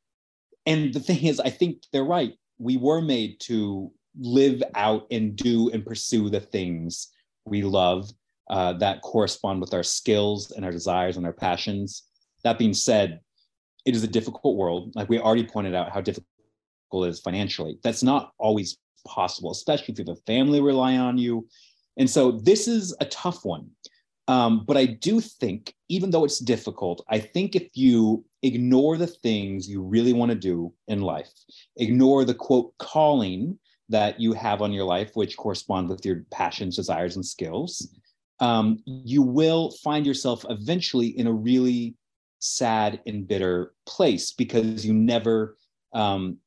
And the thing is, I think they're right. We were made to live out and do and pursue the things we love uh, that correspond with our skills and our desires and our passions. That being said, it is a difficult world. Like we already pointed out how difficult is financially. That's not always possible, especially if you have a family relying on you. And so this is a tough one. Um, but I do think, even though it's difficult, I think if you ignore the things you really want to do in life, ignore the quote calling that you have on your life, which correspond with your passions, desires, and skills, um, you will find yourself eventually in a really sad and bitter place because you never um,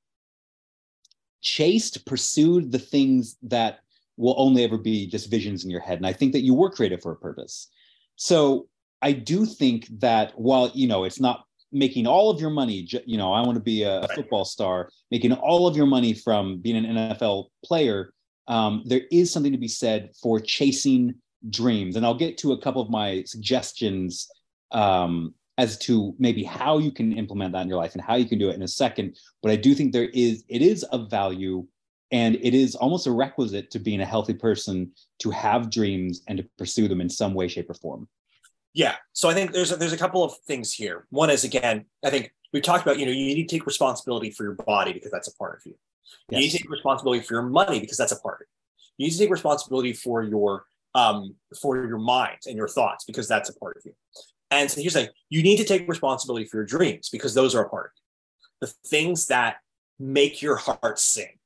chased, pursued the things that will only ever be just visions in your head. And I think that you were created for a purpose. So I do think that while, you know, it's not making all of your money, you know, I want to be a, football star, making all of your money from being an NFL player, um, there is something to be said for chasing dreams. And I'll get to a couple of my suggestions um, as to maybe how you can implement that in your life and how you can do it in a second. But I do think there is it is of value and it is almost a requisite to being a healthy person to have dreams and to pursue them in some way, shape, or form. Yeah. So I think there's a, there's a couple of things here. One is again, I think we talked about you know you need to take responsibility for your body because that's a part of you. You need to take responsibility for your money because that's a part of it. You need to take responsibility for your um, for your mind and your thoughts because that's a part of you. And so here's the thing you need to take responsibility for your dreams because those are a part of you. The things that make your heart sing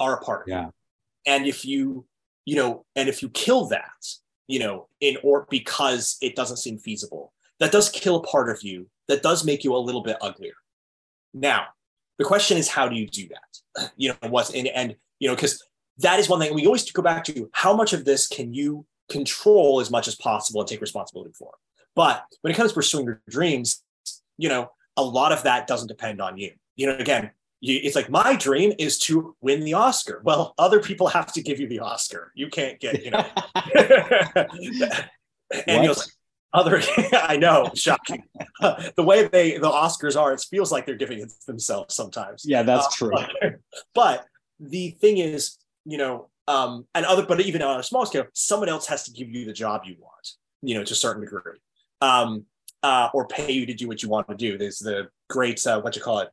are a part of yeah. you. And if you you know, and if you kill that, you know, in or because it doesn't seem feasible, that does kill a part of you. That does make you a little bit uglier. Now, the question is, how do you do that? You know, what's and and you know, because that is one thing we always go back to: how much of this can you control as much as possible and take responsibility for? But when it comes to pursuing your dreams, you know, a lot of that doesn't depend on you. You know, again, you, it's like my dream is to win the Oscar. Well, other people have to give you the Oscar. You can't get, you know. and you know, other, I know, shocking. the way they the Oscars are, it feels like they're giving it themselves sometimes. Yeah, that's uh, true. But, but, the thing is, you know, um, and other, but even on a small scale, someone else has to give you the job you want, you know, to a certain degree. Um, uh, or pay you to do what you want to do. There's the great uh, what you call it,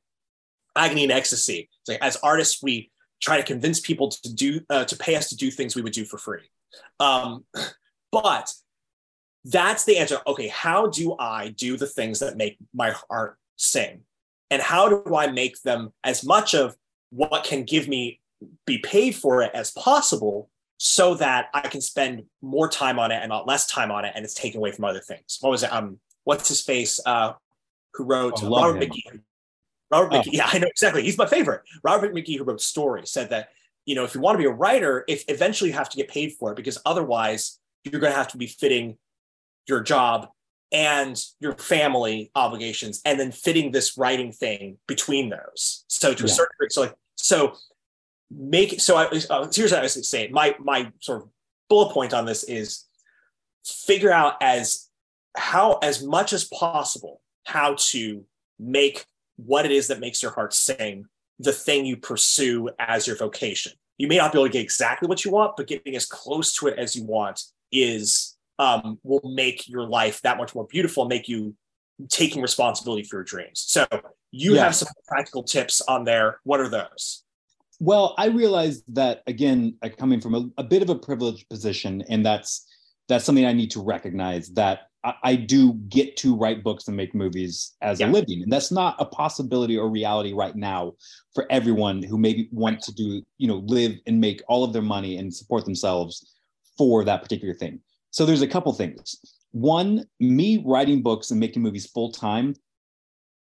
agony and ecstasy. Like as artists, we try to convince people to do uh, to pay us to do things we would do for free. Um, but that's the answer. Okay, how do I do the things that make my heart sing? And how do I make them as much of what can give me be paid for it as possible so that I can spend more time on it and not less time on it and it's taken away from other things. What was it? Um, what's his face? Uh, who wrote oh, Robert McKee, Robert oh. McKee, yeah, I know exactly. He's my favorite. Robert McKee, who wrote Story, said that you know if you want to be a writer, if eventually you have to get paid for it because otherwise you're going to have to be fitting your job and your family obligations, and then fitting this writing thing between those. So to yeah. a certain degree, so like so make so I uh, here's what I was saying. My my sort of bullet point on this is figure out as how as much as possible how to make what it is that makes your heart sing the thing you pursue as your vocation. You may not be able to get exactly what you want, but getting as close to it as you want is um, will make your life that much more beautiful, make you taking responsibility for your dreams. So you yeah. have some practical tips on there. What are those? Well, I realized that again, coming from a, a bit of a privileged position, and that's that's something I need to recognize that I, I do get to write books and make movies as yeah. a living. And that's not a possibility or reality right now for everyone who maybe want to do, you know, live and make all of their money and support themselves for that particular thing. So there's a couple things. One, me writing books and making movies full time,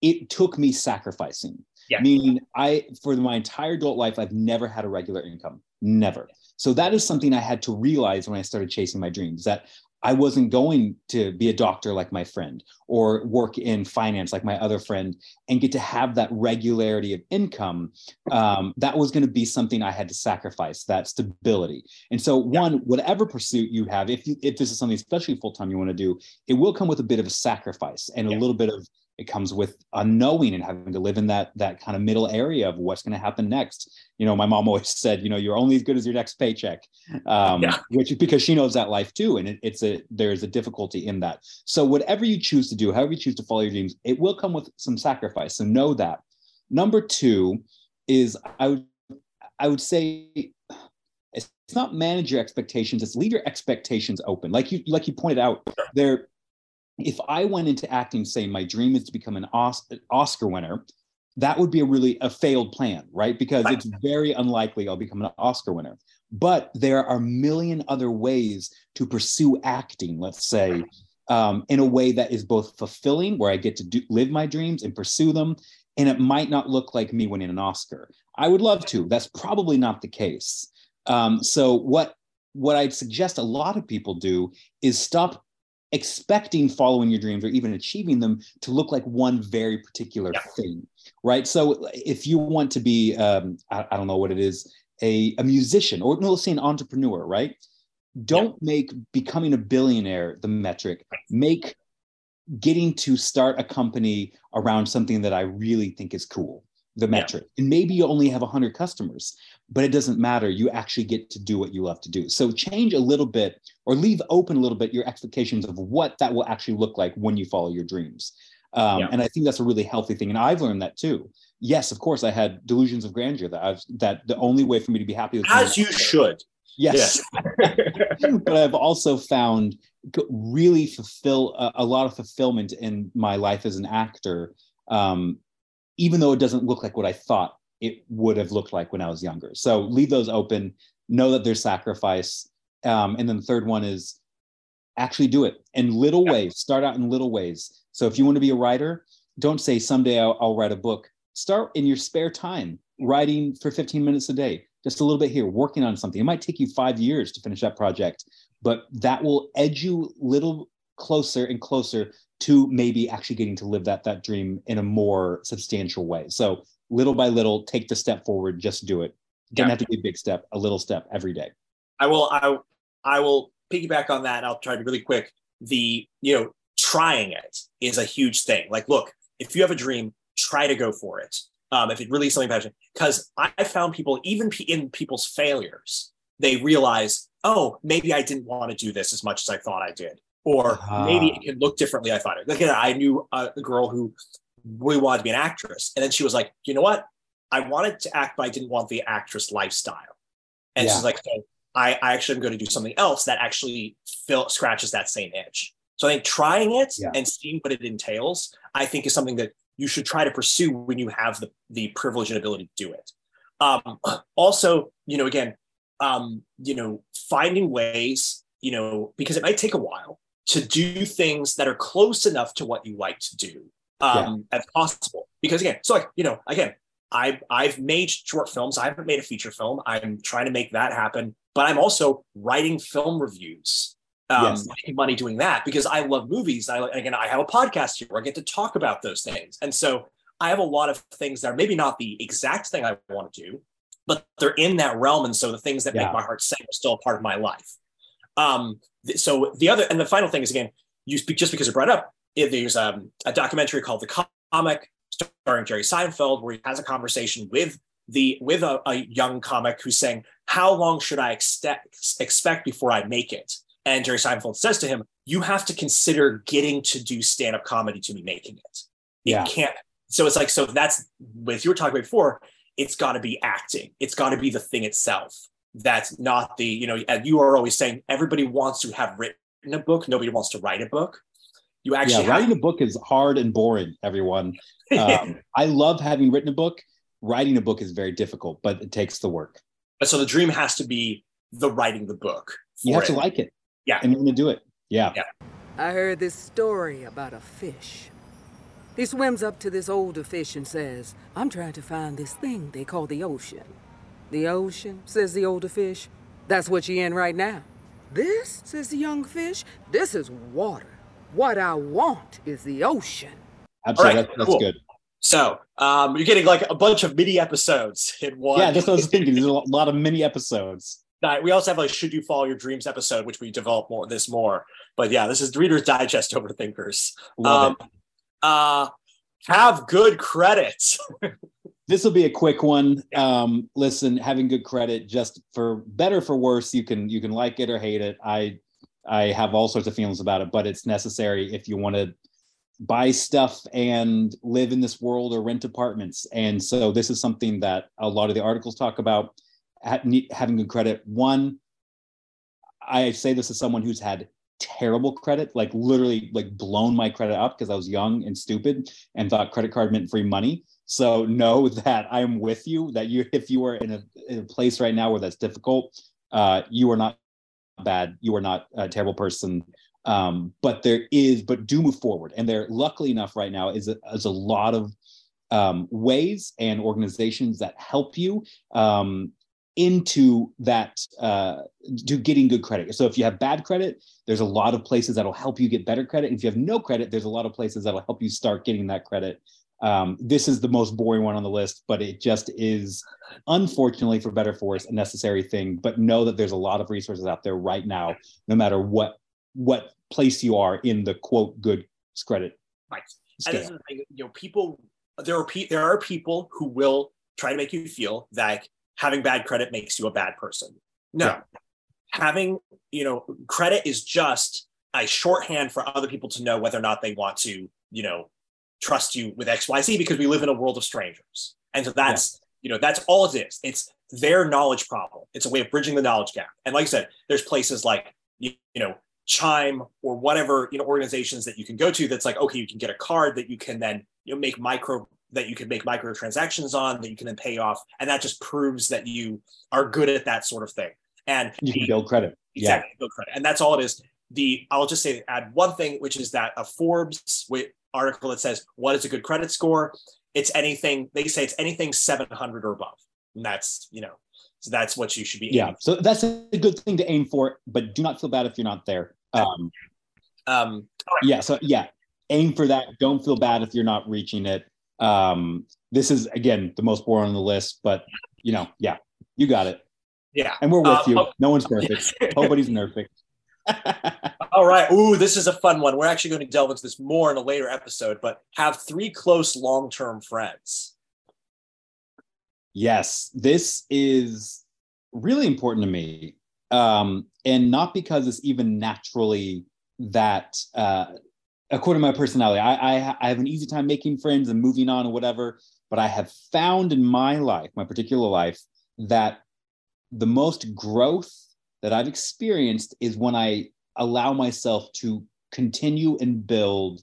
it took me sacrificing. Yeah. Meaning, I for my entire adult life, I've never had a regular income, never. So that is something I had to realize when I started chasing my dreams. That I wasn't going to be a doctor like my friend or work in finance like my other friend and get to have that regularity of income. Um, that was going to be something I had to sacrifice that stability. And so, one, whatever pursuit you have, if you, if this is something especially full time you want to do, it will come with a bit of a sacrifice and yeah. a little bit of it comes with unknowing and having to live in that that kind of middle area of what's going to happen next. You know my mom always said you know you're only as good as your next paycheck um, yeah. which because she knows that life too and it, it's a there's a difficulty in that. So whatever you choose to do however you choose to follow your dreams it will come with some sacrifice so know that. Number two is i would i would say it's not manage your expectations it's leave your expectations open. Like you like you pointed out there if I went into acting saying my dream is to become an Oscar winner, that would be a really a failed plan, right? Because right. it's very unlikely I'll become an Oscar winner. But there are a million other ways to pursue acting, let's say, um, in a way that is both fulfilling, where I get to do, live my dreams and pursue them. And it might not look like me winning an Oscar. I would love to. That's probably not the case. Um, so what what I'd suggest a lot of people do is stop expecting following your dreams or even achieving them to look like one very particular yeah. thing right so if you want to be um, I, I, don't know what it is a, a musician or no let's say an entrepreneur right don't yeah. make becoming a billionaire the metric make getting to start a company around something that i really think is cool the metric yeah. and maybe you only have 100 customers but it doesn't matter. You actually get to do what you love to do. So change a little bit or leave open a little bit your expectations of what that will actually look like when you follow your dreams. Um, yeah. And I think that's a really healthy thing. And I've learned that too. Yes, of course, I had delusions of grandeur that I've that the only way for me to be happy was as you should. Yes, but I've also found really fulfill a, a, lot of fulfillment in my life as an actor, um, even though it doesn't look like what I thought it would have looked like when I was younger. So leave those open. Know that there's sacrifice. Um, and then the third one is actually do it in little ways. Start out in little ways. So if you want to be a writer, don't say someday I'll, I'll write a book. Start in your spare time, writing for 15 minutes a day, just a little bit here, working on something. It might take you five years to finish that project, but that will edge you little closer and closer to maybe actually getting to live that that dream in a more substantial way. So little by little, take the step forward. Just do it. Doesn't Yeah. have to be a big step. A little step every day. I will I I will piggyback on that. And I'll try to be really quick. The you know trying it is a huge thing. Like, look, if you have a dream, try to go for it. Um, if it really is something passionate, because I found people even in people's failures, they realize, oh, maybe I didn't want to do this as much as I thought I did, or maybe Ah. it can look differently. I thought it. Like I knew a, a girl who really wanted to be an actress, and then she was like, you know what? I wanted to act, but I didn't want the actress lifestyle. And Yeah. she's like, so I, I actually am going to do something else that actually fill, scratches that same itch. So I think trying it Yeah. and seeing what it entails, I think is something that you should try to pursue when you have the, the privilege and ability to do it. Um, also, you know, again, um, you know, finding ways, you know, because it might take a while to do things that are close enough to what you like to do um, as possible. Because again, so like, you know, again, I've I've made short films. I haven't made a feature film. I'm trying to make that happen. But I'm also writing film reviews, um, Yes. making money doing that because I love movies. I again, I have a podcast here where I get to talk about those things, and so I have a lot of things that are maybe not the exact thing I want to do, but they're in that realm. And so the things that Yeah. make my heart sing are still a part of my life. Um, th- so the other and the final thing is again, you speak just because you brought up. If there's um, a documentary called The Comic starring Jerry Seinfeld, where he has a conversation with the with a, a young comic who's saying, "How long should I expect expect before I make it?" And Jerry Seinfeld says to him, "You have to consider getting to do stand up comedy to be making it. It Yeah. can't." So it's like so that's as you were talking about before. It's got to be acting. It's got to be the thing itself. That's not the you know. And you are always saying everybody wants to have written a book. Nobody wants to write a book. You actually yeah, writing have a book is hard and boring, everyone. Um, I love having written a book. Writing a book is very difficult, but it takes the work. But so the dream has to be the writing the book. You for have to like it. Yeah. And you're going to do it. Yeah. Yeah. I heard this story about a fish. He swims up to this older fish and says, I'm trying to find this thing they call the ocean. The ocean, says the older fish. That's what you're in right now. This, says the young fish, this is water. What I want is the ocean. Absolutely. All right, that's that's cool. good. So um, you're getting like a bunch of mini episodes in one. Yeah, that's what I was thinking. There's a lot of mini episodes. Di- we also have like should you follow your dreams episode which we develop more this more but yeah this is reader's digest overthinkers Love um uh have good credit This will be a quick one. Um, listen, having good credit, just for better for worse, you can you can like it or hate it. I I have all sorts of feelings about it, but it's necessary if you want to buy stuff and live in this world or rent apartments. And so this is something that a lot of the articles talk about having good credit. One, I say this as someone who's had terrible credit, like literally like blown my credit up because I was young and stupid and thought credit card meant free money. So know that I'm with you. That you, if you are in a, in a place right now where that's difficult, uh, you are not bad. You are not a terrible person. Um, but there is, but do move forward. And there, luckily enough, right now is a, is a lot of um, ways and organizations that help you um, into that uh, to getting good credit. So if you have bad credit, there's a lot of places that'll help you get better credit. If you have no credit, there's a lot of places that'll help you start getting that credit. Um, this is the most boring one on the list, but it just is, unfortunately, for better for worse, a necessary thing. But know that there's a lot of resources out there right now, no matter what what place you are in the quote good credit right and this is scale. the thing you know people there are pe- there are people who will try to make you feel that having bad credit makes you a bad person no Yeah. having you know credit is just a shorthand for other people to know whether or not they want to you know trust you with xyz because we live in a world of strangers. And so that's you know that's all it is. It's their knowledge problem. It's a way of bridging the knowledge gap. And like i said there's places like you, you know chime or whatever you know organizations that you can go to that's like okay you can get a card that you can then you know make micro that you can make micro transactions on that you can then pay off. And that just proves that you are good at that sort of thing. And You can the- build credit. exactly. Build credit, and that's all it is. The I'll just say add one thing, which is that a Forbes article that says what is a good credit score. It's anything they say it's anything 700 or above, and that's you know so that's what you should be. Yeah. aiming So that's a good thing to aim for, but do not feel bad if you're not there. Um, for. Um, yeah. So yeah, aim for that. Don't feel bad if you're not reaching it. Um, this is again the most boring on the list, but you know, yeah, you got it. yeah. And we're with Um, you. oh- No one's perfect. Nobody's perfect. All right. Ooh, this is a fun one. We're actually going to delve into this more in a later episode, but have three close long term friends. Yes, this is really important to me. Um, and not because it's even naturally that, uh, according to my personality, I, I, I have an easy time making friends and moving on or whatever. But I have found in my life, my particular life, that the most growth that I've experienced is when I allow myself to continue and build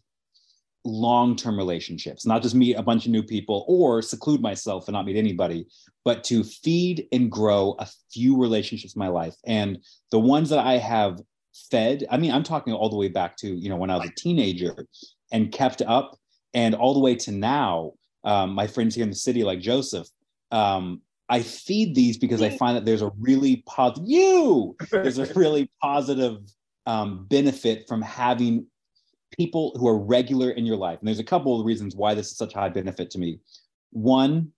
long-term relationships not just meet a bunch of new people or seclude myself and not meet anybody but to feed and grow a few relationships in my life. And the ones that i have fed i mean i'm talking all the way back to you know when i was a teenager and kept up and all the way to now um, my friends here in the city like joseph um, i feed these because i find that there's a really positive you there's a really positive um, benefit from having people who are regular in your life. And there's a couple of reasons why this is such a high benefit to me. One,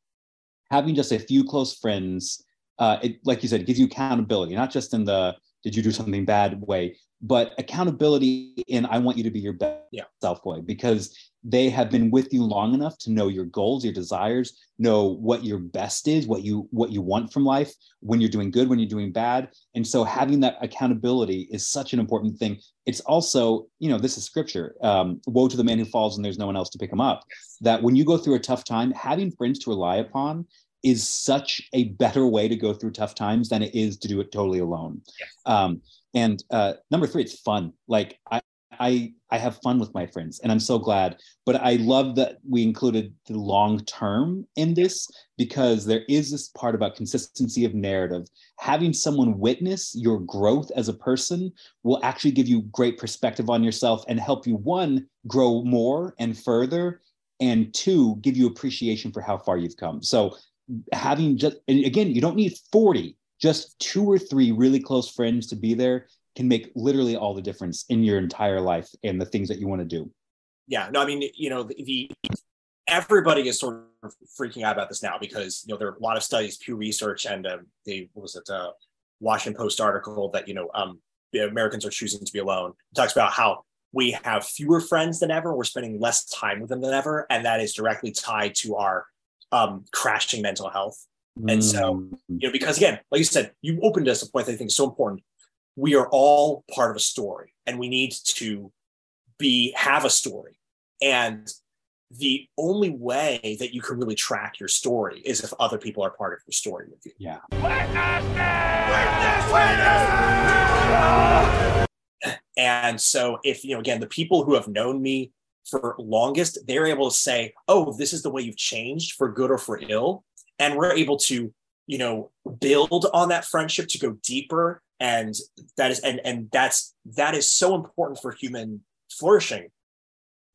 having just a few close friends, uh, it, like you said, it gives you accountability, not just in the did you do something bad way, but accountability in I want you to be your best Yeah. self way because they have been with you long enough to know your goals, your desires, know what your best is, what you what you want from life, when you're doing good, when you're doing bad. And so having that accountability is such an important thing it's also you know this is scripture um, woe to the man who falls and there's no one else to pick him up that when you go through a tough time having friends to rely upon is such a better way to go through tough times than it is to do it totally alone. Um, and uh, number three it's fun. Like I, I i have fun with my friends and i'm so glad. But i love that we included the long term in this because there is this part about consistency of narrative. Having someone witness your growth as a person will actually give you great perspective on yourself and help you one grow more and further and two give you appreciation for how far you've come. So having just and again you don't need 40 just two or three really close friends to be there can make literally all the difference in your entire life and the things that you want to do Yeah. No, I mean, you know, the, the everybody is sort of freaking out about this now because you know there are a lot of studies, Pew Research, and um, the what was it, uh, Washington Post article that you know um, the Americans are choosing to be alone. It talks about how we have fewer friends than ever. We're spending less time with them than ever, and that is directly tied to our um, crashing mental health. And so, Mm, You know, because again, like you said, you opened us a point that I think is so important. We are all part of a story, and we need to be have a story. And the only way that you can really track your story is if other people are part of your story with you. yeah And so if you know again the people who have known me for longest, they're able to say, "Oh, this is the way you've changed for good or for ill." And we're able to, you know, build on that friendship to go deeper and that is and and that's that is so important for human flourishing.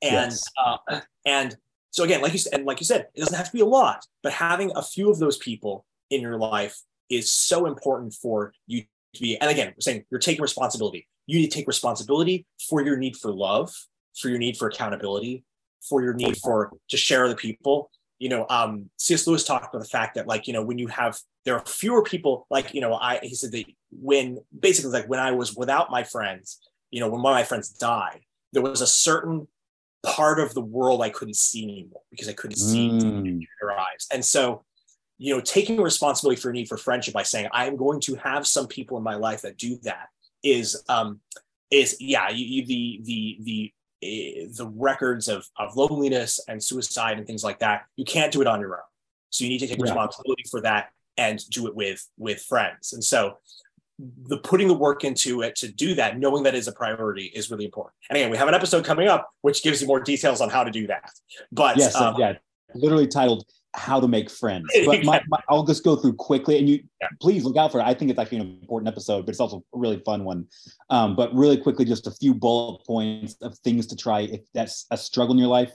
And Yes. uh and so again, like you said, and like you said, it doesn't have to be a lot, but having a few of those people in your life is so important for you to be. And again, we're saying you're taking responsibility. You need to take responsibility for your need for love, for your need for accountability, for your need for to share other people. You know, um, C.S. Lewis talked about the fact that, like, you know, when you have there are fewer people, like, you know, I he said that when basically like when I was without my friends, you know, when one of my friends died, there was a certain part of the world I couldn't see anymore because I couldn't see Mm, their eyes. And so, you know, taking responsibility for your need for friendship by saying, I'm going to have some people in my life that do that is, um, is yeah, you, you, the, the, the, the records of, of loneliness and suicide and things like that, you can't do it on your own. So you need to take Yeah. responsibility for that and do it with, with friends. And so the putting the work into it to do that, knowing that is a priority is really important. And again, we have an episode coming up, which gives you more details on how to do that. But yes, um, yeah, literally titled how to make friends. But my, my, I'll just go through quickly, and you yeah. please look out for it. I think it's actually an important episode, but it's also a really fun one. Um, but really quickly, just a few bullet points of things to try if that's a struggle in your life.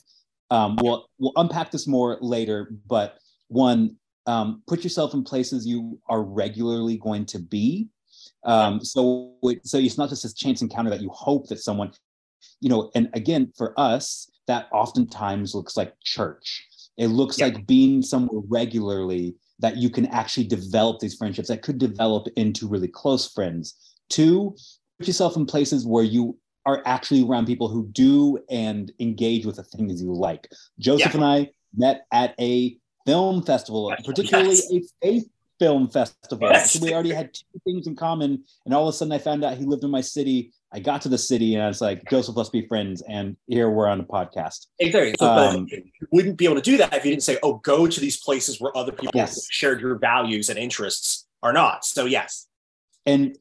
Um, we'll we'll unpack this more later, but one, um, put yourself in places you are regularly going to be. Um, so so it's not just this chance encounter that you hope that someone, you know, and again for us that oftentimes looks like church it looks yeah. like being somewhere regularly that you can actually develop these friendships that could develop into really close friends. Two, put yourself in places where you are actually around people who do and engage with the things you like. Joseph yeah. and I met at a film festival, particularly yes. a faith film festival. Yes. So we already had two things in common. And all of a sudden I found out he lived in my city I got to the city and I was like, Joseph, let's be friends. And here we're on a podcast. Exactly. So, um, you wouldn't be able to do that if you didn't say, oh, go to these places where other people yes. shared your values and interests are not. So, yes. And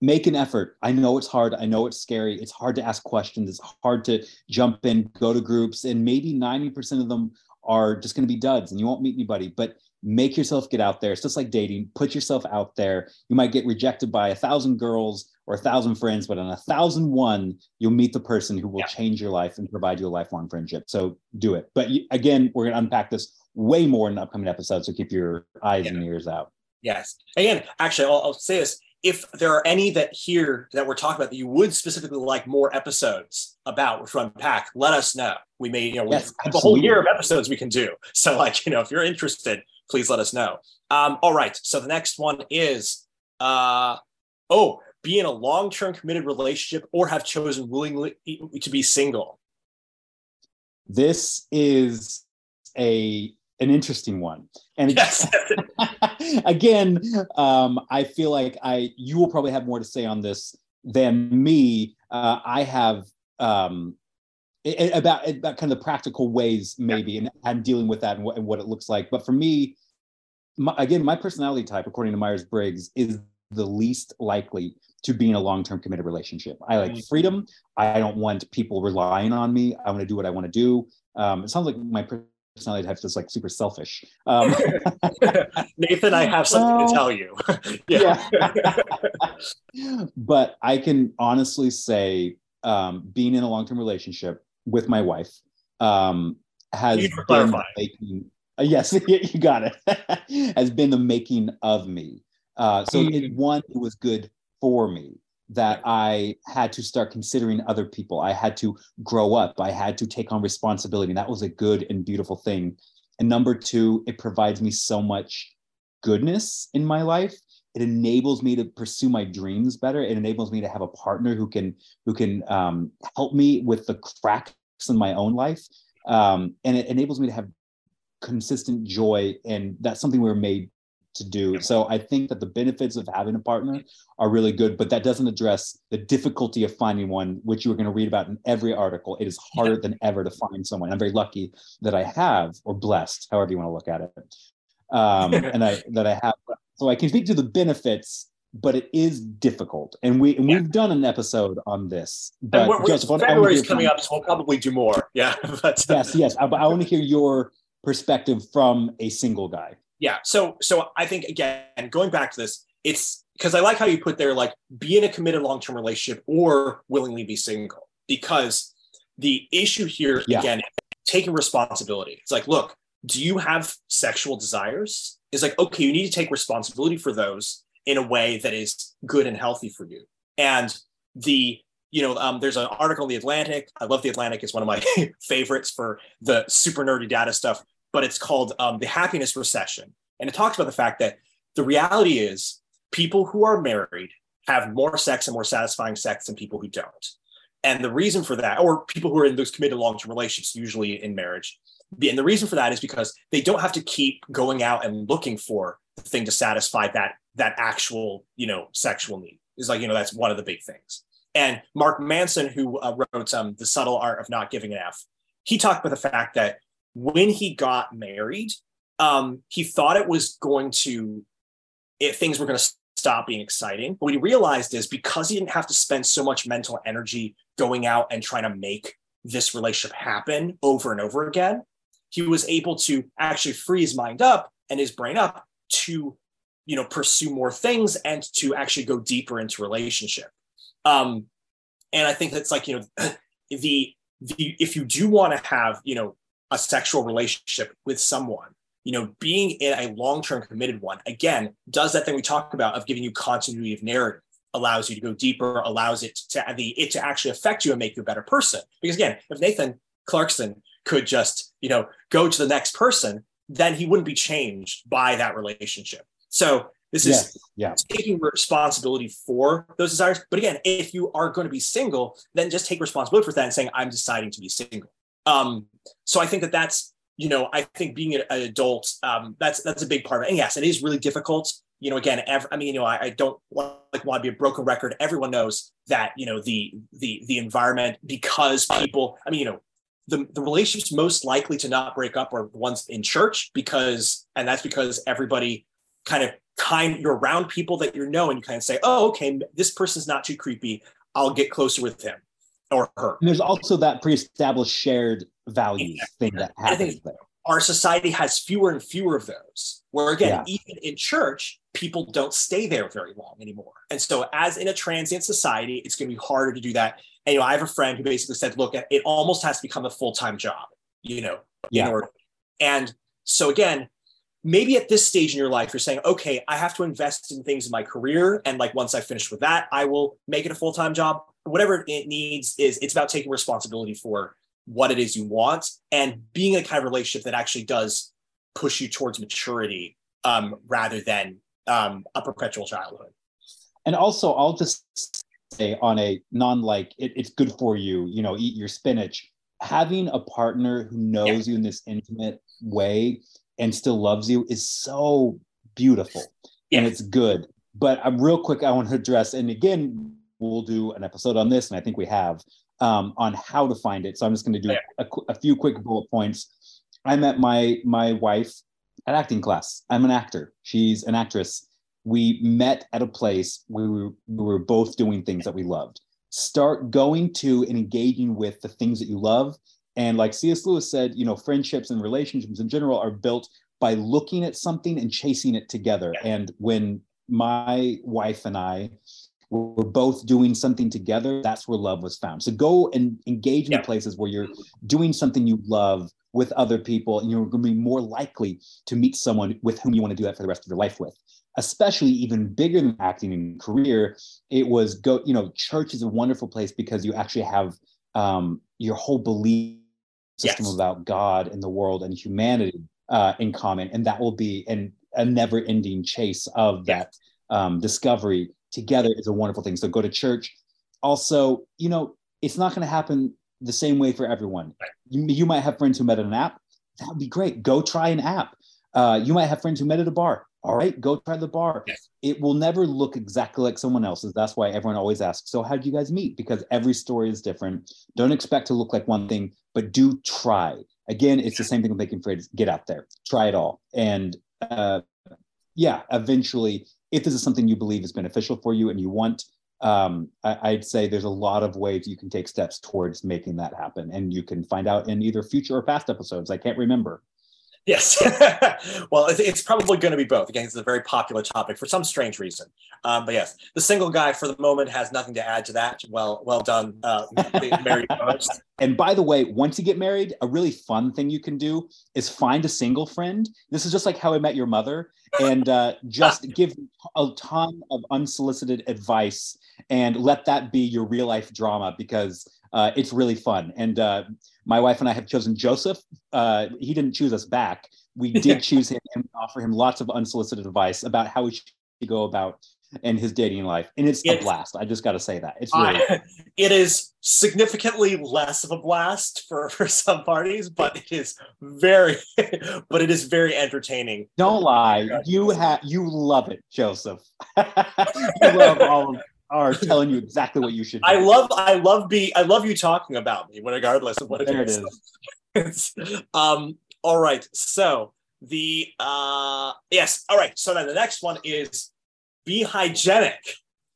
make an effort. I know it's hard. I know it's scary. It's hard to ask questions. It's hard to jump in, go to groups, and maybe 90% of them are just going to be duds and you won't meet anybody. But make yourself get out there. It's just like dating. Put yourself out there. You might get rejected by a thousand girls or a thousand friends, but on a thousand one, you'll meet the person who will yeah. change your life and provide you a lifelong friendship. So do it. But you, again, we're going to unpack this way more in the upcoming episodes. So keep your eyes yeah. and ears out. Yes. Again, actually, I'll, I'll say this. If there are any that here that we're talking about that you would specifically like more episodes about with Unpack, let us know. We may, you know, yes, we have a whole year of episodes we can do. So, like, you know, if you're interested, please let us know. Um, all right. So the next one is, uh, oh, be in a long-term committed relationship or have chosen willingly to be single this is a an interesting one and yes. again um, i feel like i you will probably have more to say on this than me uh, i have um, about about kind of the practical ways maybe and i'm dealing with that and what, and what it looks like but for me my, again my personality type according to myers-briggs is the least likely to be in a long-term committed relationship. I like freedom. I don't want people relying on me. I want to do what I want to do. Um, it sounds like my personality type is like super selfish. Um, Nathan, I have something uh, to tell you. yeah. yeah. but I can honestly say, um, being in a long-term relationship with my wife um, has been the making. Uh, yes, you got it. has been the making of me. Uh, so mm-hmm. it, one, it was good for me that I had to start considering other people. I had to grow up. I had to take on responsibility. And that was a good and beautiful thing. And number two, it provides me so much goodness in my life. It enables me to pursue my dreams better. It enables me to have a partner who can who can um, help me with the cracks in my own life, um, and it enables me to have consistent joy. And that's something we are made to do. So I think that the benefits of having a partner are really good, but that doesn't address the difficulty of finding one, which you are going to read about in every article. It is harder yeah. than ever to find someone. I'm very lucky that I have, or blessed, however you want to look at it, um, and I that I have. So I can speak to the benefits, but it is difficult, and we and yeah. we've done an episode on this. But we're, Joseph, February is coming up, so we'll probably do more. Yeah, but, yes, yes. I, I want to hear your perspective from a single guy yeah so so i think again going back to this it's because i like how you put there like be in a committed long-term relationship or willingly be single because the issue here yeah. again taking responsibility it's like look do you have sexual desires It's like okay you need to take responsibility for those in a way that is good and healthy for you and the you know um, there's an article in the atlantic i love the atlantic it's one of my favorites for the super nerdy data stuff but it's called um, the happiness recession. And it talks about the fact that the reality is people who are married have more sex and more satisfying sex than people who don't. And the reason for that, or people who are in those committed long term relationships, usually in marriage, and the reason for that is because they don't have to keep going out and looking for the thing to satisfy that that actual you know sexual need. Is like you know that's one of the big things. And Mark Manson, who uh, wrote um, the subtle art of not giving an F, he talked about the fact that when he got married, um, he thought it was going to, if things were going to stop being exciting. But what he realized is because he didn't have to spend so much mental energy going out and trying to make this relationship happen over and over again, he was able to actually free his mind up and his brain up to you know pursue more things and to actually go deeper into relationship. Um and i think that's like you know the the if you do want to have you know a sexual relationship with someone you know being in a long-term committed one again does that thing we talk about of giving you continuity of narrative allows you to go deeper allows it to the it to actually affect you and make you a better person. Because again if nathan clarkson could just you know go to the next person then he wouldn't be changed by that relationship so this is yeah. taking responsibility for those desires. But again, if you are going to be single, then just take responsibility for that and saying, I'm deciding to be single. Um, so I think that that's, you know, I think being an, adult, um, that's that's a big part of it. And yes, it is really difficult. You know, again, every, I mean, you know, I, I don't want, like want to be a broken record. Everyone knows that, you know, the the the environment because people, I mean, you know, the, the relationships most likely to not break up are the ones in church because and that's because everybody kind of kind you're around people that you know and you kind of say oh okay this person's not too creepy i'll get closer with him or her and there's also that pre-established shared values yeah. thing that happens there our society has fewer and fewer of those where again yeah. even in church people don't stay there very long anymore and so as in a transient society it's going to be harder to do that and you know i have a friend who basically said look it almost has to become a full-time job you know yeah. Order, and so again maybe at this stage in your life you're saying okay i have to invest in things in my career. And like once i finish with that i will make it a full-time job. Whatever it needs is it's about taking responsibility for what it is you want and being a kind of relationship that actually does push you towards maturity um, rather than um, a perpetual childhood. And also i'll just say on a non like it, it's good for you you know eat your spinach. Having a partner who knows yeah. you in this intimate way and still loves you is so beautiful and it's good. But I'm real quick, I want to address, and again, we'll do an episode on this, and I think we have um, on how to find it. So I'm just going to do a, a, few quick bullet points. I met my my wife at acting class. I'm an actor. She's an actress. We met at a place where we were, we were both doing things that we loved. Start going to and engaging with the things that you love and like C.S. Lewis said, you know, friendships and relationships in general are built by looking at something and chasing it together. And when my wife and I were both doing something together, that's where love was found. So go and engage in yeah. places where you're doing something you love with other people, and you're going to be more likely to meet someone with whom you want to do that for the rest of your life with. Especially even bigger than acting in career, it was go. You know, church is a wonderful place because you actually have um, your whole belief system yes. about God and the world and humanity uh, in common, and that will be an, a never-ending chase of that um, discovery together is a wonderful thing. So go to church. Also, you know, it's not going to happen the same way for everyone. Right. You, you might have friends who met at an app. That would be great. Go try an app. Uh, you might have friends who met at a bar. All right, go try the bar. Yes. It will never look exactly like someone else's. That's why everyone always asks, So, how did you guys meet? Because every story is different. Don't expect to look like one thing, but do try. Again, it's the same thing with making friends. Get out there, try it all. And uh, yeah, eventually, if this is something you believe is beneficial for you and you want, um, I, would say there's a lot of ways you can take steps towards making that happen. And you can find out in either future or past episodes. I can't remember. Yes. well, it's probably going to be both. Again, it's a very popular topic for some strange reason. Um, but yes, the single guy for the moment has nothing to add to that. Well, well done, uh, married. And by the way, once you get married, a really fun thing you can do is find a single friend. This is just like how I met your mother, and uh, just give a ton of unsolicited advice and let that be your real life drama because uh, it's really fun. And uh, my wife and I have chosen Joseph. Uh, he didn't choose us back. We did choose him and offer him lots of unsolicited advice about how we should go about in his dating life. And it's, it's a blast. I just got to say that. It's really it is significantly less of a blast for, for some parties, but it is very, but it is very entertaining. Don't lie. You have, you love it, Joseph. you love all of are telling you exactly what you should do. I love I love be I love you talking about me, regardless of what there it is. um, all right. So the uh yes, all right. So then the next one is be hygienic.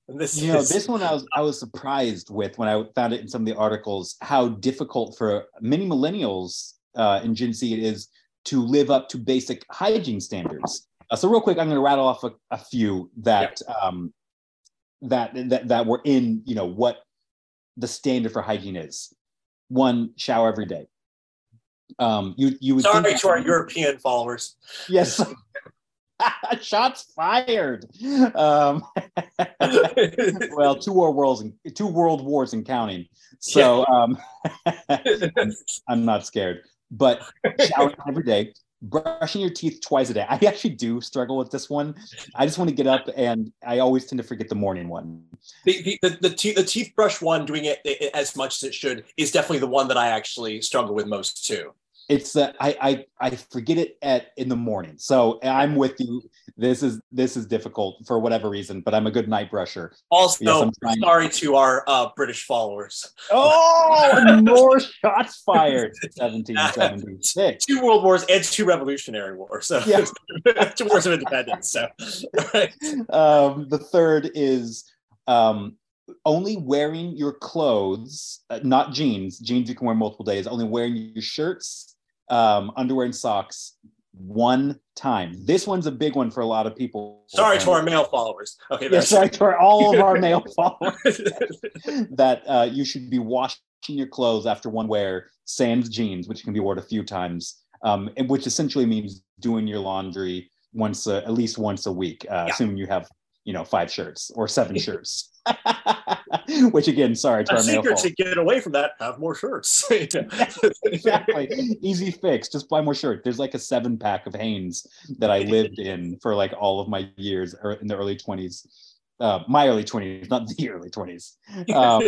And this you is... know, this one I was I was surprised with when I found it in some of the articles how difficult for many millennials uh, in Gen Z it is to live up to basic hygiene standards. Uh, so real quick, I'm going to rattle off a, a few that um, that that that were in you know what the standard for hygiene is. One, shower every day. Um, you you would Sorry think- to our European followers. yes. Shots fired. Um, well, two world wars and two world wars and counting. So um, I'm, I'm not scared. But showering every day, brushing your teeth twice a day. I actually do struggle with this one. I just want to get up, and I always tend to forget the morning one. the, the, the, the, te- the teeth brush one doing it i- i- as much as it should is definitely the one that I actually struggle with most too. It's uh, I, I I forget it at in the morning. So I'm with you. This is this is difficult for whatever reason, but I'm a good night brusher. Also, Yes, trying- sorry to our uh, British followers. Oh, more shots fired. 1776. Two world wars and two revolutionary wars. So Yeah. two wars of independence. So um, the third is um, only wearing your clothes, uh, not jeans. Jeans you can wear multiple days. Only wearing your shirts, um, underwear, and socks one time. This one's a big one for a lot of people. sorry to our male followers. Okay, Yeah, sorry to our, all of our male followers that uh, you should be washing your clothes after one wear, sans jeans, which can be worn a few times, um, and which essentially means doing your laundry once, a, at least once a week, uh, Yeah. assuming you have, you know, five shirts or seven shirts. which again, sorry to our secret to get away from that. Have more shirts. exactly. Easy fix. Just buy more shirts. There's like a seven pack of Hanes that I lived in for like all of my years or in the early 20s. Uh, my early 20s, not the early 20s. Um,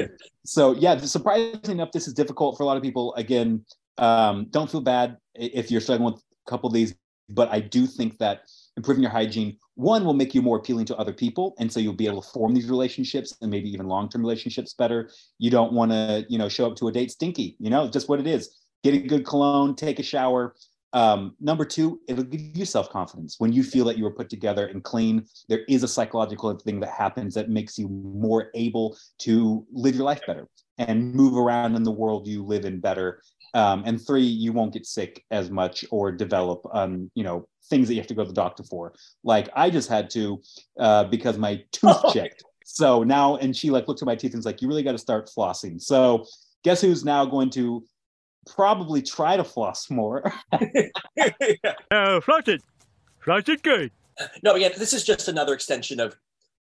so yeah, surprisingly enough, this is difficult for a lot of people. Again, um, don't feel bad if you're struggling with a couple of these, but I do think that improving your hygiene one will make you more appealing to other people and so you'll be able to form these relationships and maybe even long-term relationships better. You don't want to you know show up to a date stinky you know just what it is. Get a good cologne take a shower. Um, number two it'll give you self-confidence. When you feel that you were put together and clean there is a psychological thing that happens that makes you more able to live your life better and move around in the world you live in better um, and three you won't get sick as much or develop um, you know things that you have to go to the doctor for like i just had to uh, because my tooth Oh. chipped so now and she like looked at my teeth and was like you really got to start flossing so guess who's now going to probably try to floss more Uh, floss it. Floss it good. no, again, this is just another extension of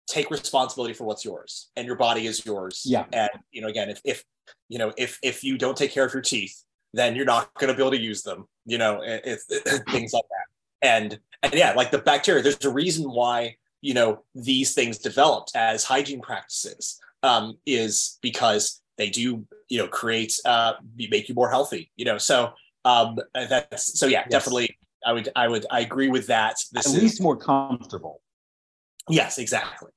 take responsibility for what's yours, and your body is yours. Yeah. And you know, again, if if you know if if you don't take care of your teeth, then you're not going to be able to use them. You know, it, it's things like that. And and yeah, like the bacteria, there's a reason why you know these things developed as hygiene practices um, is because they do you know create uh, make you more healthy. You know, so um, that's so yeah, Yes. definitely. I would, I would, I agree with that. This at is, least more comfortable Yes, exactly.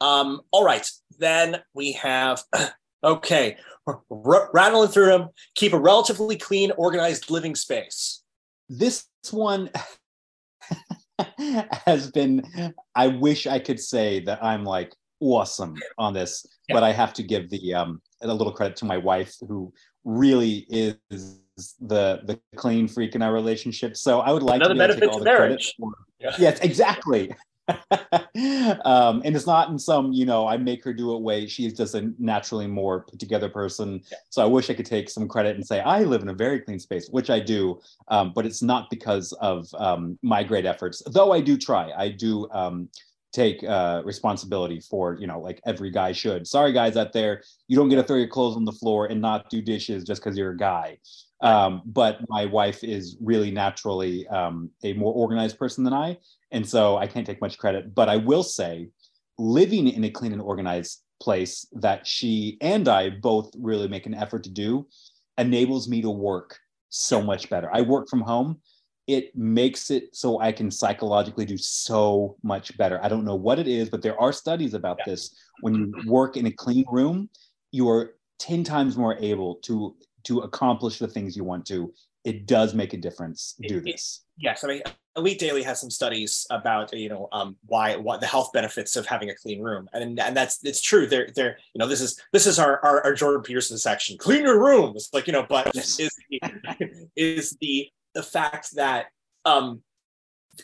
Um, all right, then we have okay, r- rattling through them. Keep a relatively clean, organized living space. this one has been i wish i could say that i'm like awesome on this Yeah. but i have to give the um a little credit to my wife who really is the the clean freak in our relationship so i would like Another to be able to take all the credit for- Yeah. yes exactly um and it's not in some you know i make her do it way. She's just a naturally more put together person. Yeah. so i wish i could take some credit and say i live in a very clean space which i do um, but it's not because of um, my great efforts. Though i do try. I do um, take uh, responsibility for you know like every guy should. Sorry guys out there. You don't get to throw your clothes on the floor and not do dishes just because you're a guy um, but my wife is really naturally um, a more organized person than i and so i can't take much credit. But i will say living in a clean and organized place that she and i both really make an effort to do enables me to work so much better. I work from home. It makes it so i can psychologically do so much better. I don't know what it is but there are studies about Yeah. this. When you work in a clean room you are 10 times more able to to accomplish the things you want to it does make a difference. Do It- it- this. Yes, I mean, Elite Daily has some studies about you know um, why what the health benefits of having a clean room, and and that's it's true. They're they're you know this is this is our our, our Jordan Peterson section. Clean your room. It's like you know, but Yes. is the, is the the fact that um,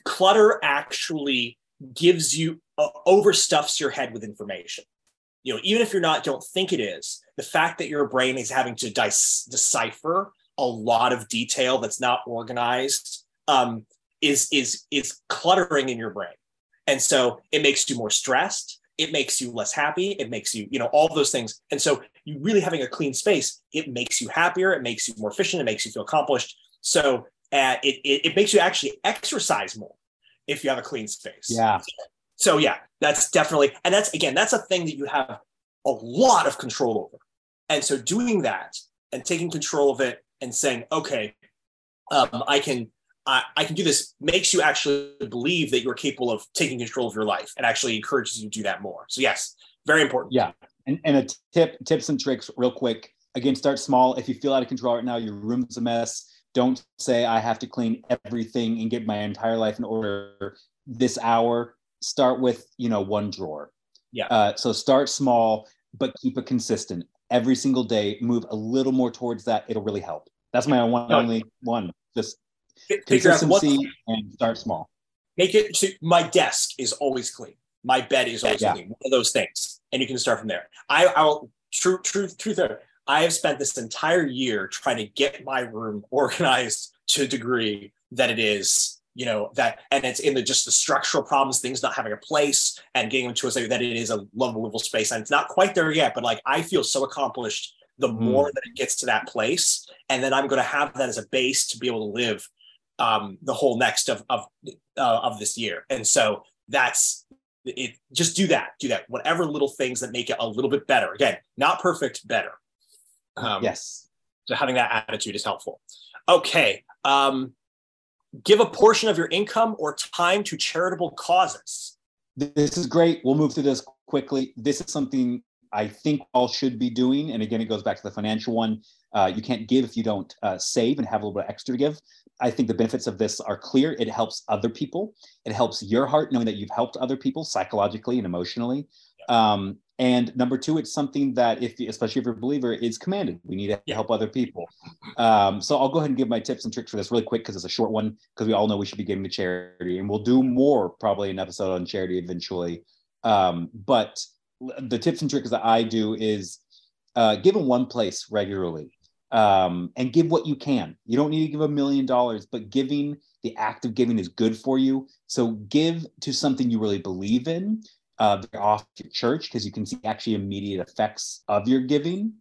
clutter actually gives you uh, overstuffs your head with information. You know, even if you're not don't think it is, the fact that your brain is having to dis- decipher a lot of detail that's not organized um, is is is cluttering in your brain, and so it makes you more stressed. It makes you less happy. It makes you, you know, all those things. And so, you really having a clean space, it makes you happier. It makes you more efficient. It makes you feel accomplished. So, uh, it, it it makes you actually exercise more if you have a clean space. Yeah. So yeah, that's definitely, and that's again, that's a thing that you have a lot of control over. And so doing that and taking control of it and saying, okay, um, I can, I, I can do this makes you actually believe that you're capable of taking control of your life and actually encourages you to do that more. So yes, very important. Yeah. And, and a tip, tips and tricks, real quick. Again, start small. If you feel out of control right now, your room's a mess. Don't say I have to clean everything and get my entire life in order this hour. Start with you know one drawer. Yeah. Uh, so start small, but keep it consistent every single day. Move a little more towards that. It'll really help. That's my one No. only one. Just Fi- Figure out what, consistency and start small. make it so my desk is always clean my bed is always Yeah. clean one of those things and you can start from there i i'll true truth truth i have spent this entire year trying to get my room organized to a degree that it is you know that and it's in the just the structural problems things not having a place and getting into a state that it is a livable space and it's not quite there yet but like i feel so accomplished the more that it gets to that place and then i'm going to have that as a base to be able to live um, the whole next of of uh, of this year. And so that's it. Just do that. Do that. Whatever little things that make it a little bit better. Again, not perfect, better. Um, yes. So having that attitude is helpful. Okay. Um, give a portion of your income or time to charitable causes. This is great. We'll move through this quickly. This is something I think all should be doing. And again, it goes back to the financial one. Uh, you can't give if you don't uh, save and have a little bit extra to give. I think the benefits of this are clear. It helps other people. It helps your heart knowing that you've helped other people psychologically and emotionally. Um, and number two, it's something that, if especially if you're a believer, is commanded. We need to Yeah. help other people. Um, so I'll go ahead and give my tips and tricks for this really quick because it's a short one. Because we all know we should be giving to charity, and we'll do more probably an episode on charity eventually. Um, but the tips and tricks that I do is uh, give in one place regularly um, and give what you can. You don't need to give a million dollars, but giving, the act of giving is good for you. So give to something you really believe in. Uh, off church because you can see actually immediate effects of your giving.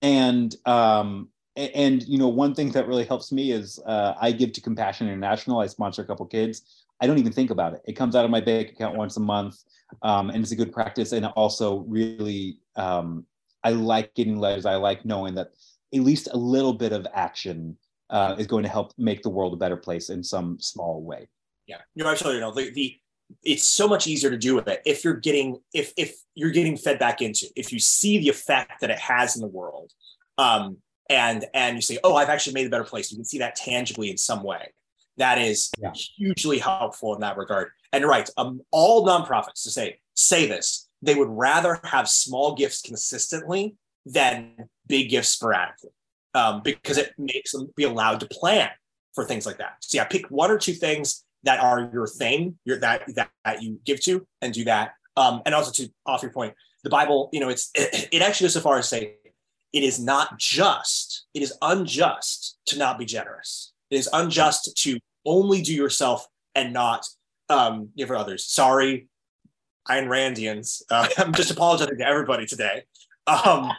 And um, and you know one thing that really helps me is uh, I give to Compassion International. I sponsor a couple kids. I don't even think about it. It comes out of my bank account once a month, um, and it's a good practice. And also, really, um, I like getting letters. I like knowing that at least a little bit of action uh, is going to help make the world a better place in some small way. Yeah, no, absolutely. No, the, the it's so much easier to do with it if you're getting if if you're getting fed back into if you see the effect that it has in the world, um, and and you say, oh, I've actually made a better place. You can see that tangibly in some way. That is Yeah. hugely helpful in that regard. And right, um, all nonprofits to say say this, they would rather have small gifts consistently than big gifts sporadically, um, because it makes them be allowed to plan for things like that. So yeah, pick one or two things that are your thing, your that that, that you give to, and do that. Um, and also to off your point, the Bible, you know, it's it actually goes so far as say it is not just, it is unjust to not be generous. It is unjust to only do yourself and not um, give for others. Sorry, Ayn Randians. Uh, I'm just apologizing to everybody today. Um,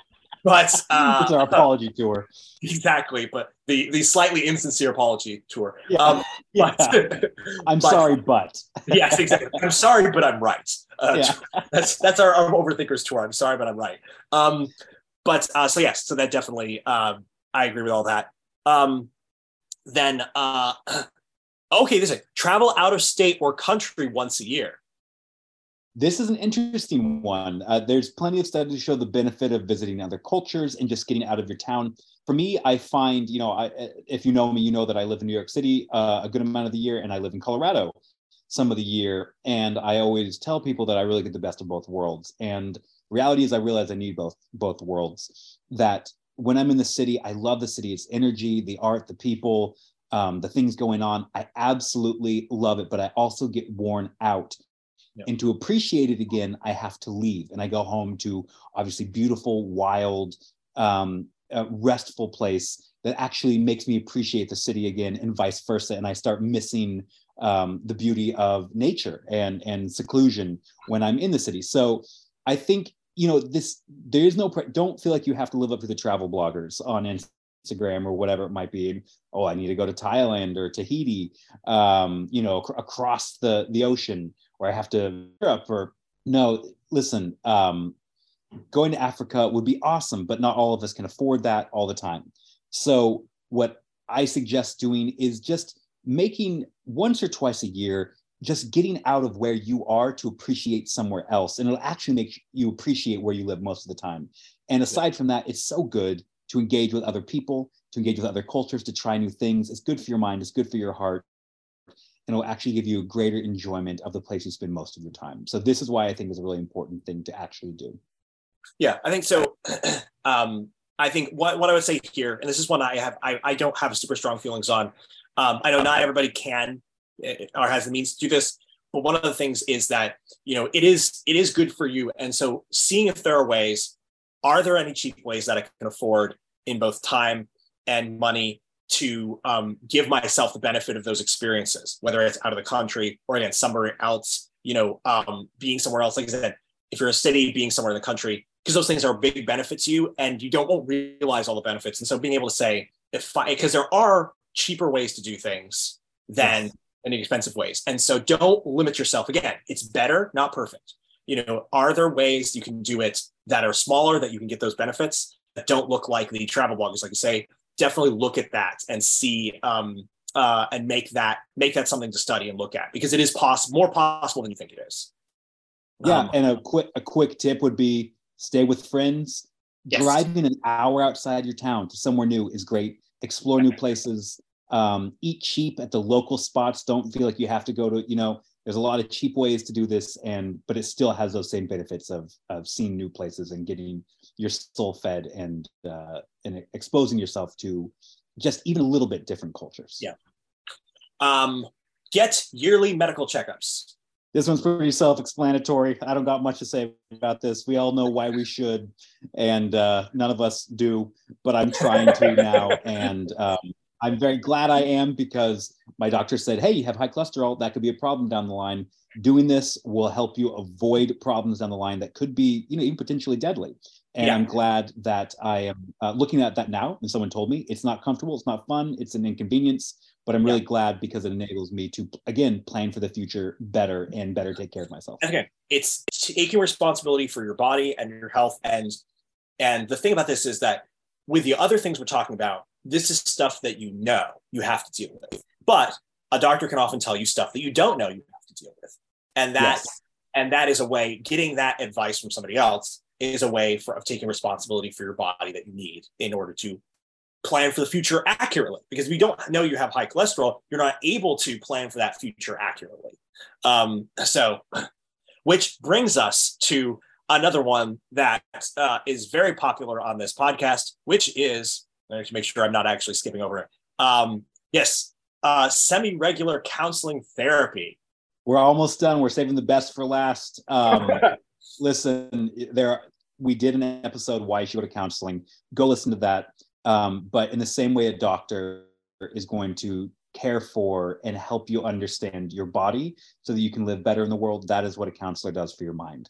but uh, it's our apology tour. exactly, but the the slightly insincere apology tour. Yeah. Um, Yeah. but, I'm but- sorry, but yes, exactly. I'm sorry, but I'm right. Uh, Yeah. That's that's our, our overthinkers tour. I'm sorry, but I'm right. Um, but uh, so yes, so that definitely um, I agree with all that. Um, then uh, okay, this is travel out of state or country once a year. This is an interesting one. Uh, there's plenty of studies to show the benefit of visiting other cultures and just getting out of your town. For me, I find, you know, I, if you know me, you know that I live in New York City uh, a good amount of the year, and I live in Colorado some of the year. And I always tell people that I really get the best of both worlds. And reality is, I realize I need both both worlds. That when I'm in the city, I love the city, its energy, the art, the people, um, the things going on. I absolutely love it, but I also get worn out yeah. And to appreciate it again, I have to leave and I go home to obviously beautiful, wild, um, restful place that actually makes me appreciate the city again and vice versa. And I start missing um, the beauty of nature and, and seclusion when I'm in the city. So I think, you know, this, there is no, pre- don't feel like you have to live up to the travel bloggers on Instagram or whatever it might be. Oh, I need to go to Thailand or Tahiti, um, you know, ac- across the, the ocean or I have to Europe or no, listen, um, going to Africa would be awesome, but not all of us can afford that all the time. So what I suggest doing is just making once or twice a year, just getting out of where you are to appreciate somewhere else. And it'll actually make you appreciate where you live most of the time. And aside from that, it's so good to engage with other people, to engage with other cultures, to try new things. It's good for your mind, it's good for your heart and it'll actually give you a greater enjoyment of the place you spend most of your time. So this is why I think is a really important thing to actually do. Yeah, I think so. um, I think what, what I would say here, and this is one I have, I, I don't have super strong feelings on. Um, I know not everybody can eh, or has the means to do this, but one of the things is that you know it is it is good for you, and so seeing if there are ways, are there any cheap ways that I can afford in both time and money to um, give myself the benefit of those experiences, whether it's out of the country or again somewhere else. You know, um, being somewhere else. Like I said, if you're a city, being somewhere in the country, because those things are big benefits to you, and you don't won't realize all the benefits. And so, being able to say, if I, because there are cheaper ways to do things than yes. inexpensive ways, and so don't limit yourself. Again, it's better, not perfect. You know, are there ways you can do it that are smaller that you can get those benefits that don't look like the travel bloggers, like you say, definitely look at that and see um, uh, and make that make that something to study and look at because it is possible more possible than you think it is. Yeah, um, and a quick a quick tip would be stay with friends. Yes. Driving an hour outside your town to somewhere new is great. Explore new places. Um, eat cheap at the local spots. Don't feel like you have to go to you know. There's a lot of cheap ways to do this, and but it still has those same benefits of of seeing new places and getting your soul fed and uh, and exposing yourself to just even a little bit different cultures. Yeah. Um, get yearly medical checkups. This one's pretty self-explanatory. I don't got much to say about this. We all know why we should, and uh, none of us do. But I'm trying to now, and um, I'm very glad I am because my doctor said, "Hey, you have high cholesterol. That could be a problem down the line. Doing this will help you avoid problems down the line that could be, you know, even potentially deadly." And yeah. I'm glad that I am uh, looking at that now. And someone told me it's not comfortable, it's not fun, it's an inconvenience. But I'm really yeah. glad because it enables me to again plan for the future better and better take care of myself. Okay, it's taking responsibility for your body and your health. And and the thing about this is that with the other things we're talking about, this is stuff that you know you have to deal with. But a doctor can often tell you stuff that you don't know you have to deal with. And that yes. and that is a way getting that advice from somebody else is a way for, of taking responsibility for your body that you need in order to plan for the future accurately. Because if you don't know you have high cholesterol, you're not able to plan for that future accurately. Um, so, which brings us to another one that uh, is very popular on this podcast, which is, to make sure I'm not actually skipping over it. Um, yes, uh, semi regular counseling therapy. We're almost done. We're saving the best for last. Um, listen, there we did an episode why you should go to counseling. Go listen to that. Um, but in the same way, a doctor is going to care for and help you understand your body so that you can live better in the world. That is what a counselor does for your mind.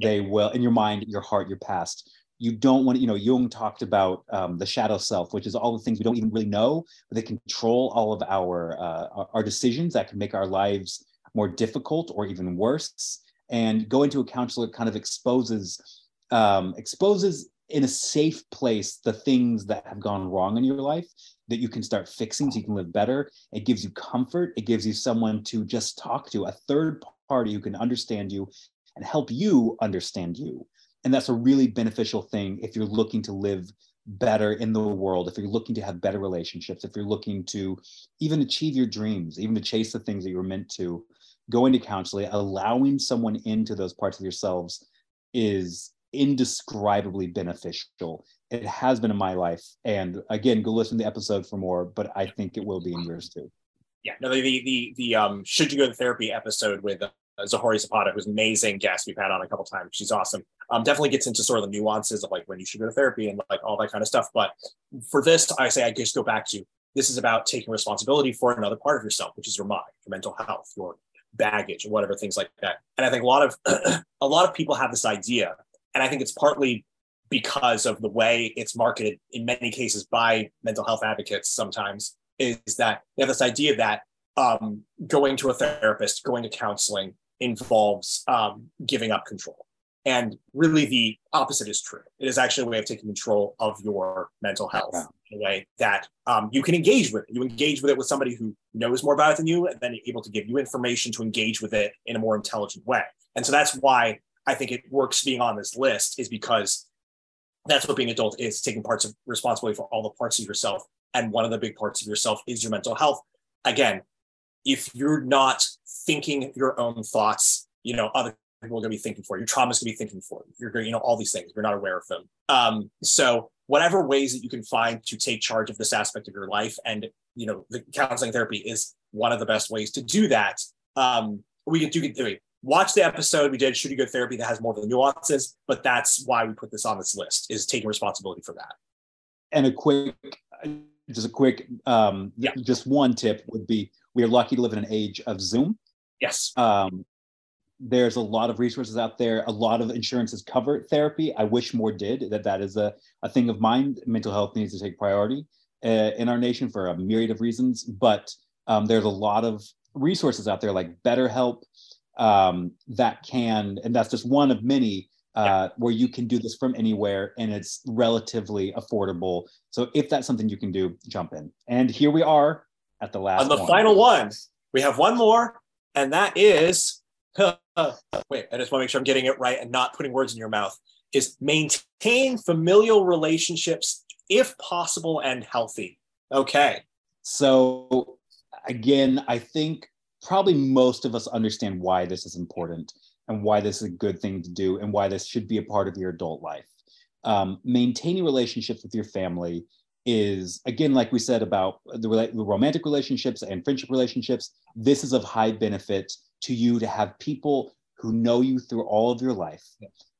They will, in your mind, your heart, your past. You don't want to, you know, Jung talked about um, the shadow self, which is all the things we don't even really know, but they control all of our uh, our decisions that can make our lives more difficult or even worse. And going to a counselor kind of exposes um, exposes in a safe place the things that have gone wrong in your life that you can start fixing so you can live better. It gives you comfort. It gives you someone to just talk to, a third party who can understand you and help you understand you. And that's a really beneficial thing if you're looking to live better in the world, if you're looking to have better relationships, if you're looking to even achieve your dreams, even to chase the things that you were meant to, going to counseling, allowing someone into those parts of yourselves is indescribably beneficial. It has been in my life. And again, go listen to the episode for more, but I think it will be in yours too. Yeah, no, the the the, um should you go to therapy episode with uh, Zohore Zapata, who's amazing guest we've had on a couple times. She's awesome. Um, definitely gets into sort of the nuances of like when you should go to therapy and like all that kind of stuff. But for this, I say I just go back to this is about taking responsibility for another part of yourself, which is your mind, your mental health, your baggage, whatever things like that. And I think a lot of a lot of people have this idea, and I think it's partly because of the way it's marketed in many cases by mental health advocates. Sometimes is that they have this idea that um, going to a therapist, going to counseling involves um, giving up control. And really, the opposite is true. It is actually a way of taking control of your mental health in a way that um, you can engage with. It. You engage with it with somebody who knows more about it than you, and then able to give you information to engage with it in a more intelligent way. And so that's why I think it works being on this list, is because that's what being adult is taking parts of responsibility for all the parts of yourself. And one of the big parts of yourself is your mental health. Again, if you're not thinking your own thoughts, you know, other people are going to be thinking for you. Your trauma is going to be thinking for you. You're you know, all these things. You're not aware of them. Um, so whatever ways that you can find to take charge of this aspect of your life, and you know, the counseling therapy is one of the best ways to do that. Um, we can do. Watch the episode we did, Should You Go Therapy, that has more of the nuances, but that's why we put this on this list is taking responsibility for that. And a quick, just a quick, um, yeah. just one tip would be we are lucky to live in an age of Zoom. Yes. Um, there's a lot of resources out there. A lot of insurances cover therapy. I wish more did. That that is a, a thing of mine. Mental health needs to take priority uh, in our nation for a myriad of reasons. But um, there's a lot of resources out there like BetterHelp um, that can, and that's just one of many uh, where you can do this from anywhere and it's relatively affordable. So if that's something you can do, jump in. And here we are at the last on the one. final one. We have one more, and that is wait. I just want to make sure I'm getting it right and not putting words in your mouth. Is maintain familial relationships if possible and healthy. Okay. So again, I think probably most of us understand why this is important and why this is a good thing to do and why this should be a part of your adult life. Um, maintaining relationships with your family is again like we said about the, the, romantic relationships and friendship relationships this is of high benefit to you to have people who know you through all of your life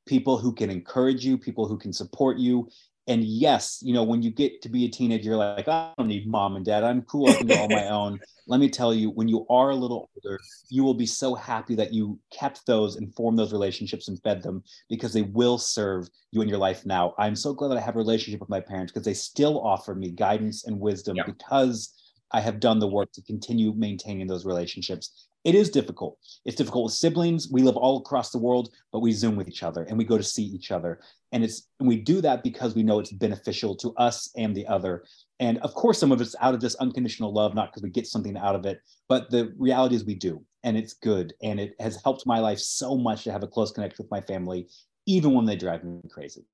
people who can encourage you people who can support you and yes, you know, when you get to be a teenager, you're like, I don't need mom and dad. I'm cool. I can do all my own. Let me tell you, when you are a little older, you will be so happy that you kept those and formed those relationships and fed them because they will serve you in your life now. I'm so glad that I have a relationship with my parents because they still offer me guidance and wisdom yep. because I have done the work to continue maintaining those relationships. It is difficult. It's difficult with siblings. We live all across the world, but we Zoom with each other and we go to see each other. And it's and we do that because we know it's beneficial to us and the other. And of course, some of it's out of this unconditional love, not because we get something out of it, but the reality is we do. And it's good. And it has helped my life so much to have a close connection with my family, even when they drive me crazy.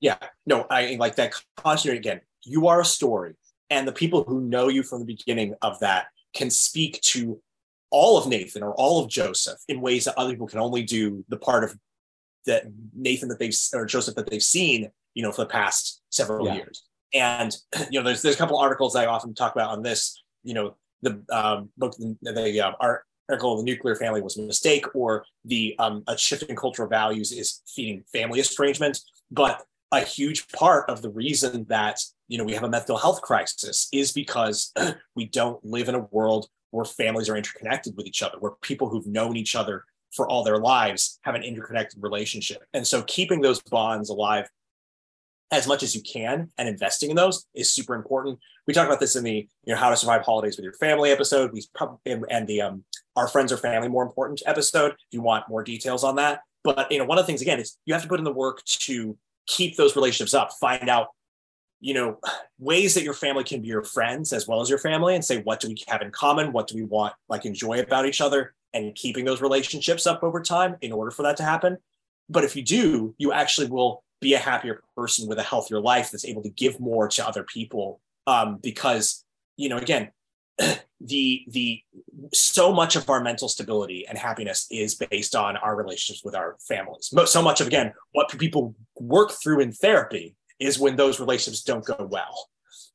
Yeah, no, I like that cautionary again. You are a story, and the people who know you from the beginning of that can speak to all of Nathan or all of Joseph in ways that other people can only do the part of that Nathan that they've or Joseph that they've seen, you know, for the past several yeah. years. And you know, there's there's a couple articles I often talk about on this. You know, the um, book, the, the uh, article, "The Nuclear Family Was a Mistake," or the um, a shift in cultural values is feeding family estrangement. But a huge part of the reason that you know we have a mental health crisis is because we don't live in a world where families are interconnected with each other where people who've known each other for all their lives have an interconnected relationship. And so keeping those bonds alive as much as you can and investing in those is super important. We talk about this in the you know how to survive holidays with your family episode. We probably and the um our friends or family more important episode if you want more details on that. But you know one of the things again is you have to put in the work to keep those relationships up, find out you know ways that your family can be your friends as well as your family and say what do we have in common? What do we want like enjoy about each other and keeping those relationships up over time in order for that to happen? But if you do you actually will be a happier person with a healthier life that's able to give more to other people um, because you know again the the so much of our mental stability and happiness is based on our relationships with our families so much of again what people work through in therapy is when those relationships don't go well.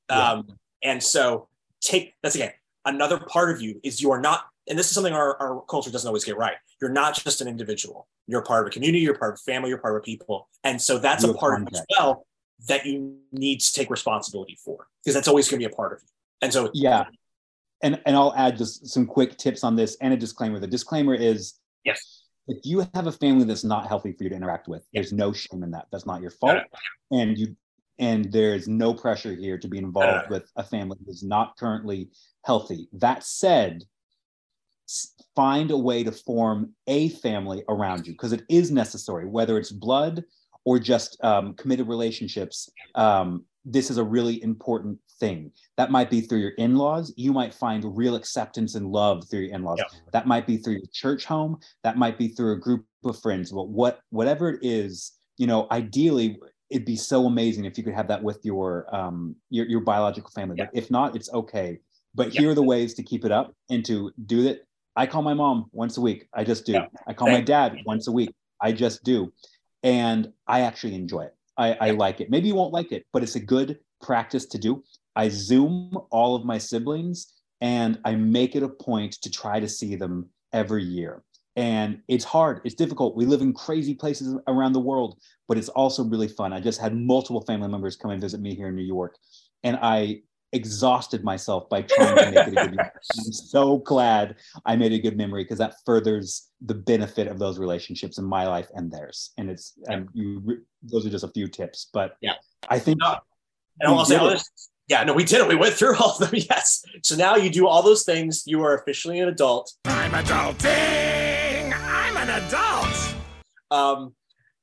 Yeah. Um, and so take that's again another part of you is you are not, and this is something our, our culture doesn't always get right. You're not just an individual. You're part of a community. You're part of a family. You're part of a people. And so that's a part of as well that you need to take responsibility for because that's always going to be a part of you. And so yeah, and and I'll add just some quick tips on this and a disclaimer. The disclaimer is yes if you have a family that's not healthy for you to interact with, there's no shame in that. That's not your fault. And you and there's no pressure here to be involved with a family that's not currently healthy. That said, find a way to form a family around you because it is necessary, whether it's blood or just um, committed relationships. Um, this is a really important thing. That might be through your in laws. You might find real acceptance and love through your in laws. Yeah. That might be through your church home. That might be through a group of friends. But what, whatever it is, you know, ideally, it'd be so amazing if you could have that with your um, your, your biological family. Yeah. But if not, it's okay. But yeah. here are the ways to keep it up and to do it. I call my mom once a week. I just do. I call my dad once a week. I just do. And I actually enjoy it. I, I like it. Maybe you won't like it, but it's a good practice to do. I Zoom all of my siblings and I make it a point to try to see them every year. And it's hard, it's difficult. We live in crazy places around the world, but it's also really fun. I just had multiple family members come and visit me here in New York, and I exhausted myself by trying to make it a good memory. I'm so glad I made a good memory because that furthers the benefit of those relationships in my life and theirs. And it's and you those are just a few tips, but yeah, I think and I'll say, I'll yeah, no, we did it. We went through all of them. Yes. So now you do all those things. You are officially an adult. I'm adulting. I'm an adult. Um.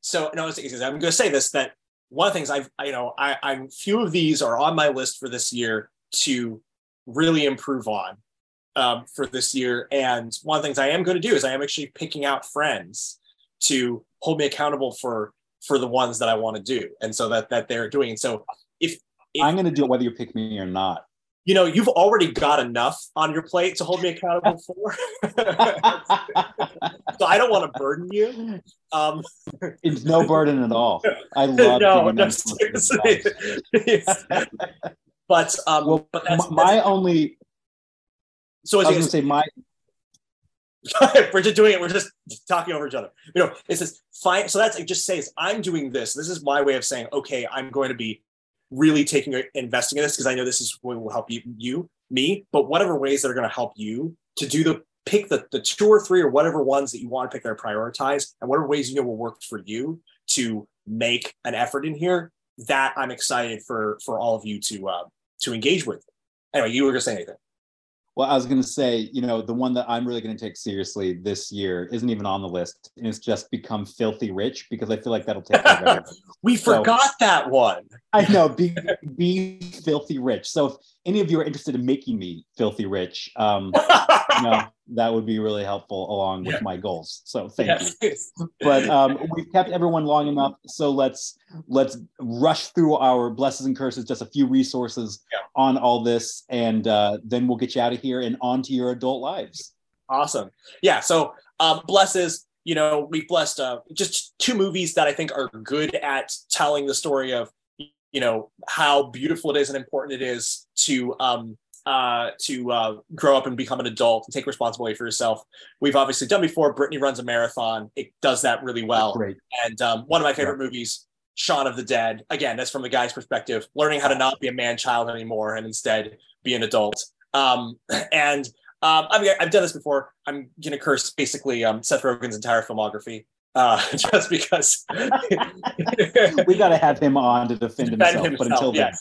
So no, I'm going to say this that one of the things I've, I, you know, I, I'm few of these are on my list for this year to really improve on um, for this year. And one of the things I am going to do is I am actually picking out friends to hold me accountable for for the ones that I want to do, and so that that they're doing. And so if, if I'm going to do it whether you pick me or not. You know, you've already got enough on your plate to hold me accountable for. so I don't want to burden you. Um, it's no burden at all. I love no, no but um, well, but that's, my that's, only. So I was going to say my we're just doing it. We're just talking over each other. You know, it says fine. So that's it just says I'm doing this. This is my way of saying, okay, I'm going to be really taking investing in this because I know this is what will help you, you, me, but whatever ways that are going to help you to do the pick the, the two or three or whatever ones that you want to pick that are prioritized and whatever ways you know will work for you to make an effort in here that I'm excited for for all of you to uh, to engage with. Anyway, you were gonna say anything. Well, I was going to say, you know, the one that I'm really going to take seriously this year isn't even on the list, and it's just become filthy rich because I feel like that'll take. we so, forgot that one. I know, be be filthy rich. So if any of you are interested in making me filthy rich, um, you know, that would be really helpful along with my goals. So thank yes. you. But um, we've kept everyone long enough, so let's let's rush through our blessings and curses, just a few resources yeah. on all this, and uh, then we'll get you out of here and on to your adult lives. Awesome. Yeah. So um, blesses. You know, we've blessed uh, just two movies that I think are good at telling the story of you know how beautiful it is and important it is to um, uh, to uh, grow up and become an adult and take responsibility for yourself. We've obviously done before. Brittany runs a marathon. It does that really well. Great. And um, one of my favorite yeah. movies, Shaun of the Dead. Again, that's from the guy's perspective, learning how to not be a man child anymore and instead be an adult. Um, and um, I mean, I've done this before. I'm going to curse basically um, Seth Rogen's entire filmography uh, just because we got to have him on to defend, defend himself, himself. But until then,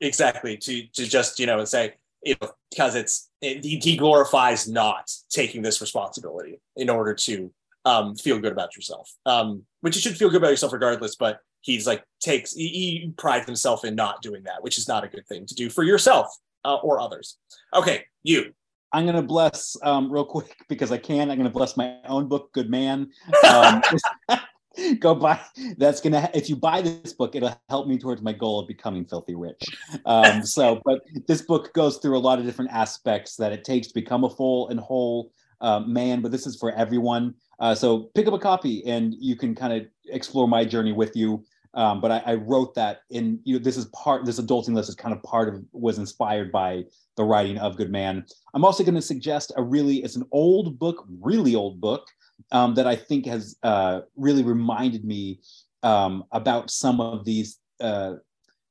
exactly to to just you know say you know, because it's it, he glorifies not taking this responsibility in order to um, feel good about yourself, um, which you should feel good about yourself regardless. But he's like takes he, he prides himself in not doing that, which is not a good thing to do for yourself uh, or others. Okay, you. I'm gonna bless um, real quick because I can. I'm gonna bless my own book, Good Man. Um, go buy. That's gonna. If you buy this book, it'll help me towards my goal of becoming filthy rich. Um, so, but this book goes through a lot of different aspects that it takes to become a full and whole uh, man. But this is for everyone. Uh, so pick up a copy and you can kind of explore my journey with you. Um, but I, I, wrote that in you know this is part this adulting list is kind of part of was inspired by the writing of Good Man. I'm also going to suggest a really it's an old book, really old book um, that I think has uh, really reminded me um, about some of these uh,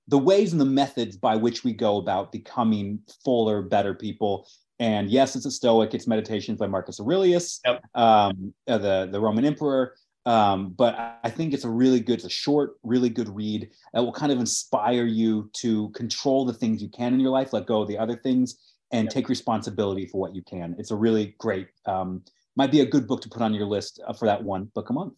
the ways and the methods by which we go about becoming fuller, better people. And yes, it's a Stoic. It's Meditations by Marcus Aurelius, yep. um, uh, the the Roman emperor. Um, but I think it's a really good, it's a short, really good read that will kind of inspire you to control the things you can in your life, let go of the other things, and yep. take responsibility for what you can. It's a really great, um, might be a good book to put on your list uh, for that one book a month.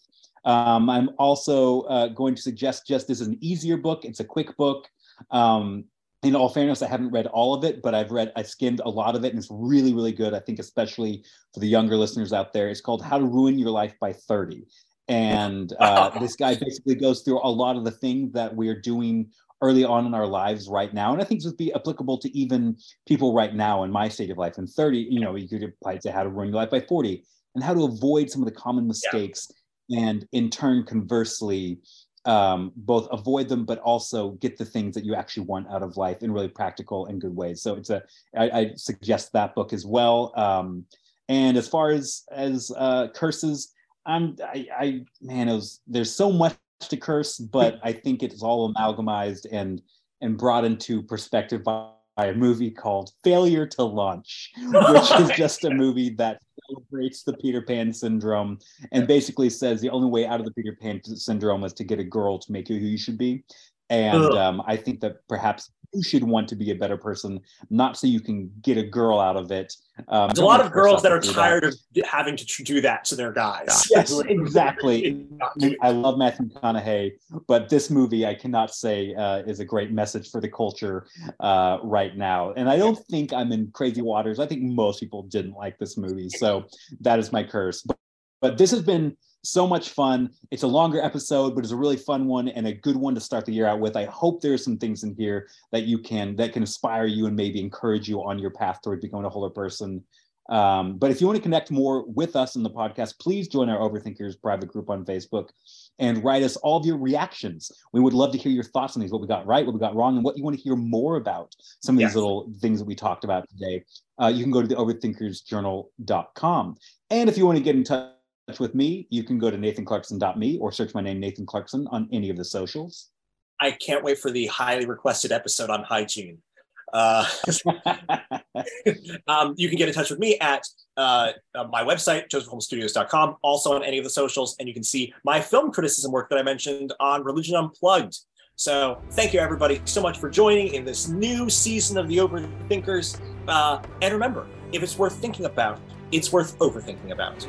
Um, I'm also uh, going to suggest just this is an easier book. It's a quick book. Um, in all fairness, I haven't read all of it, but I've read, I've skimmed a lot of it, and it's really, really good. I think, especially for the younger listeners out there, it's called How to Ruin Your Life by 30 and uh, this guy basically goes through a lot of the things that we're doing early on in our lives right now. And i think this would be applicable to even people right now in my state of life. In 30 you know you could apply it to how to ruin your life by 40 and how to avoid some of the common mistakes yeah. and in turn conversely um, both avoid them but also get the things that you actually want out of life in really practical and good ways. So it's a i, I suggest that book as well. Um, and as far as as uh, curses I'm I, I man, it was there's so much to curse, but I think it's all amalgamized and and brought into perspective by, by a movie called Failure to Launch, which is just a movie that celebrates the Peter Pan syndrome and basically says the only way out of the Peter Pan syndrome is to get a girl to make you who you should be. And um, I think that perhaps you should want to be a better person, not so you can get a girl out of it. Um, There's a lot of girls that are tired that. of having to do that to their guys. Yes, exactly. I love Matthew McConaughey, but this movie I cannot say uh, is a great message for the culture uh, right now. And I don't think I'm in crazy waters. I think most people didn't like this movie, so that is my curse. But, but this has been so much fun. It's a longer episode, but it's a really fun one and a good one to start the year out with. I hope there's some things in here that you can that can inspire you and maybe encourage you on your path toward becoming a wholer person. Um, but if you want to connect more with us in the podcast, please join our Overthinkers private group on Facebook and write us all of your reactions. We would love to hear your thoughts on these, what we got right, what we got wrong, and what you want to hear more about. Some of yes. these little things that we talked about today. Uh, you can go to the overthinkersjournal.com. And if you want to get in touch with me, you can go to nathanclarkson.me or search my name, Nathan Clarkson, on any of the socials. I can't wait for the highly requested episode on hygiene. Uh, um, you can get in touch with me at uh, uh, my website, josephholmesstudios.com, also on any of the socials, and you can see my film criticism work that I mentioned on Religion Unplugged. So, thank you everybody so much for joining in this new season of the Overthinkers. Uh, and remember, if it's worth thinking about, it's worth overthinking about.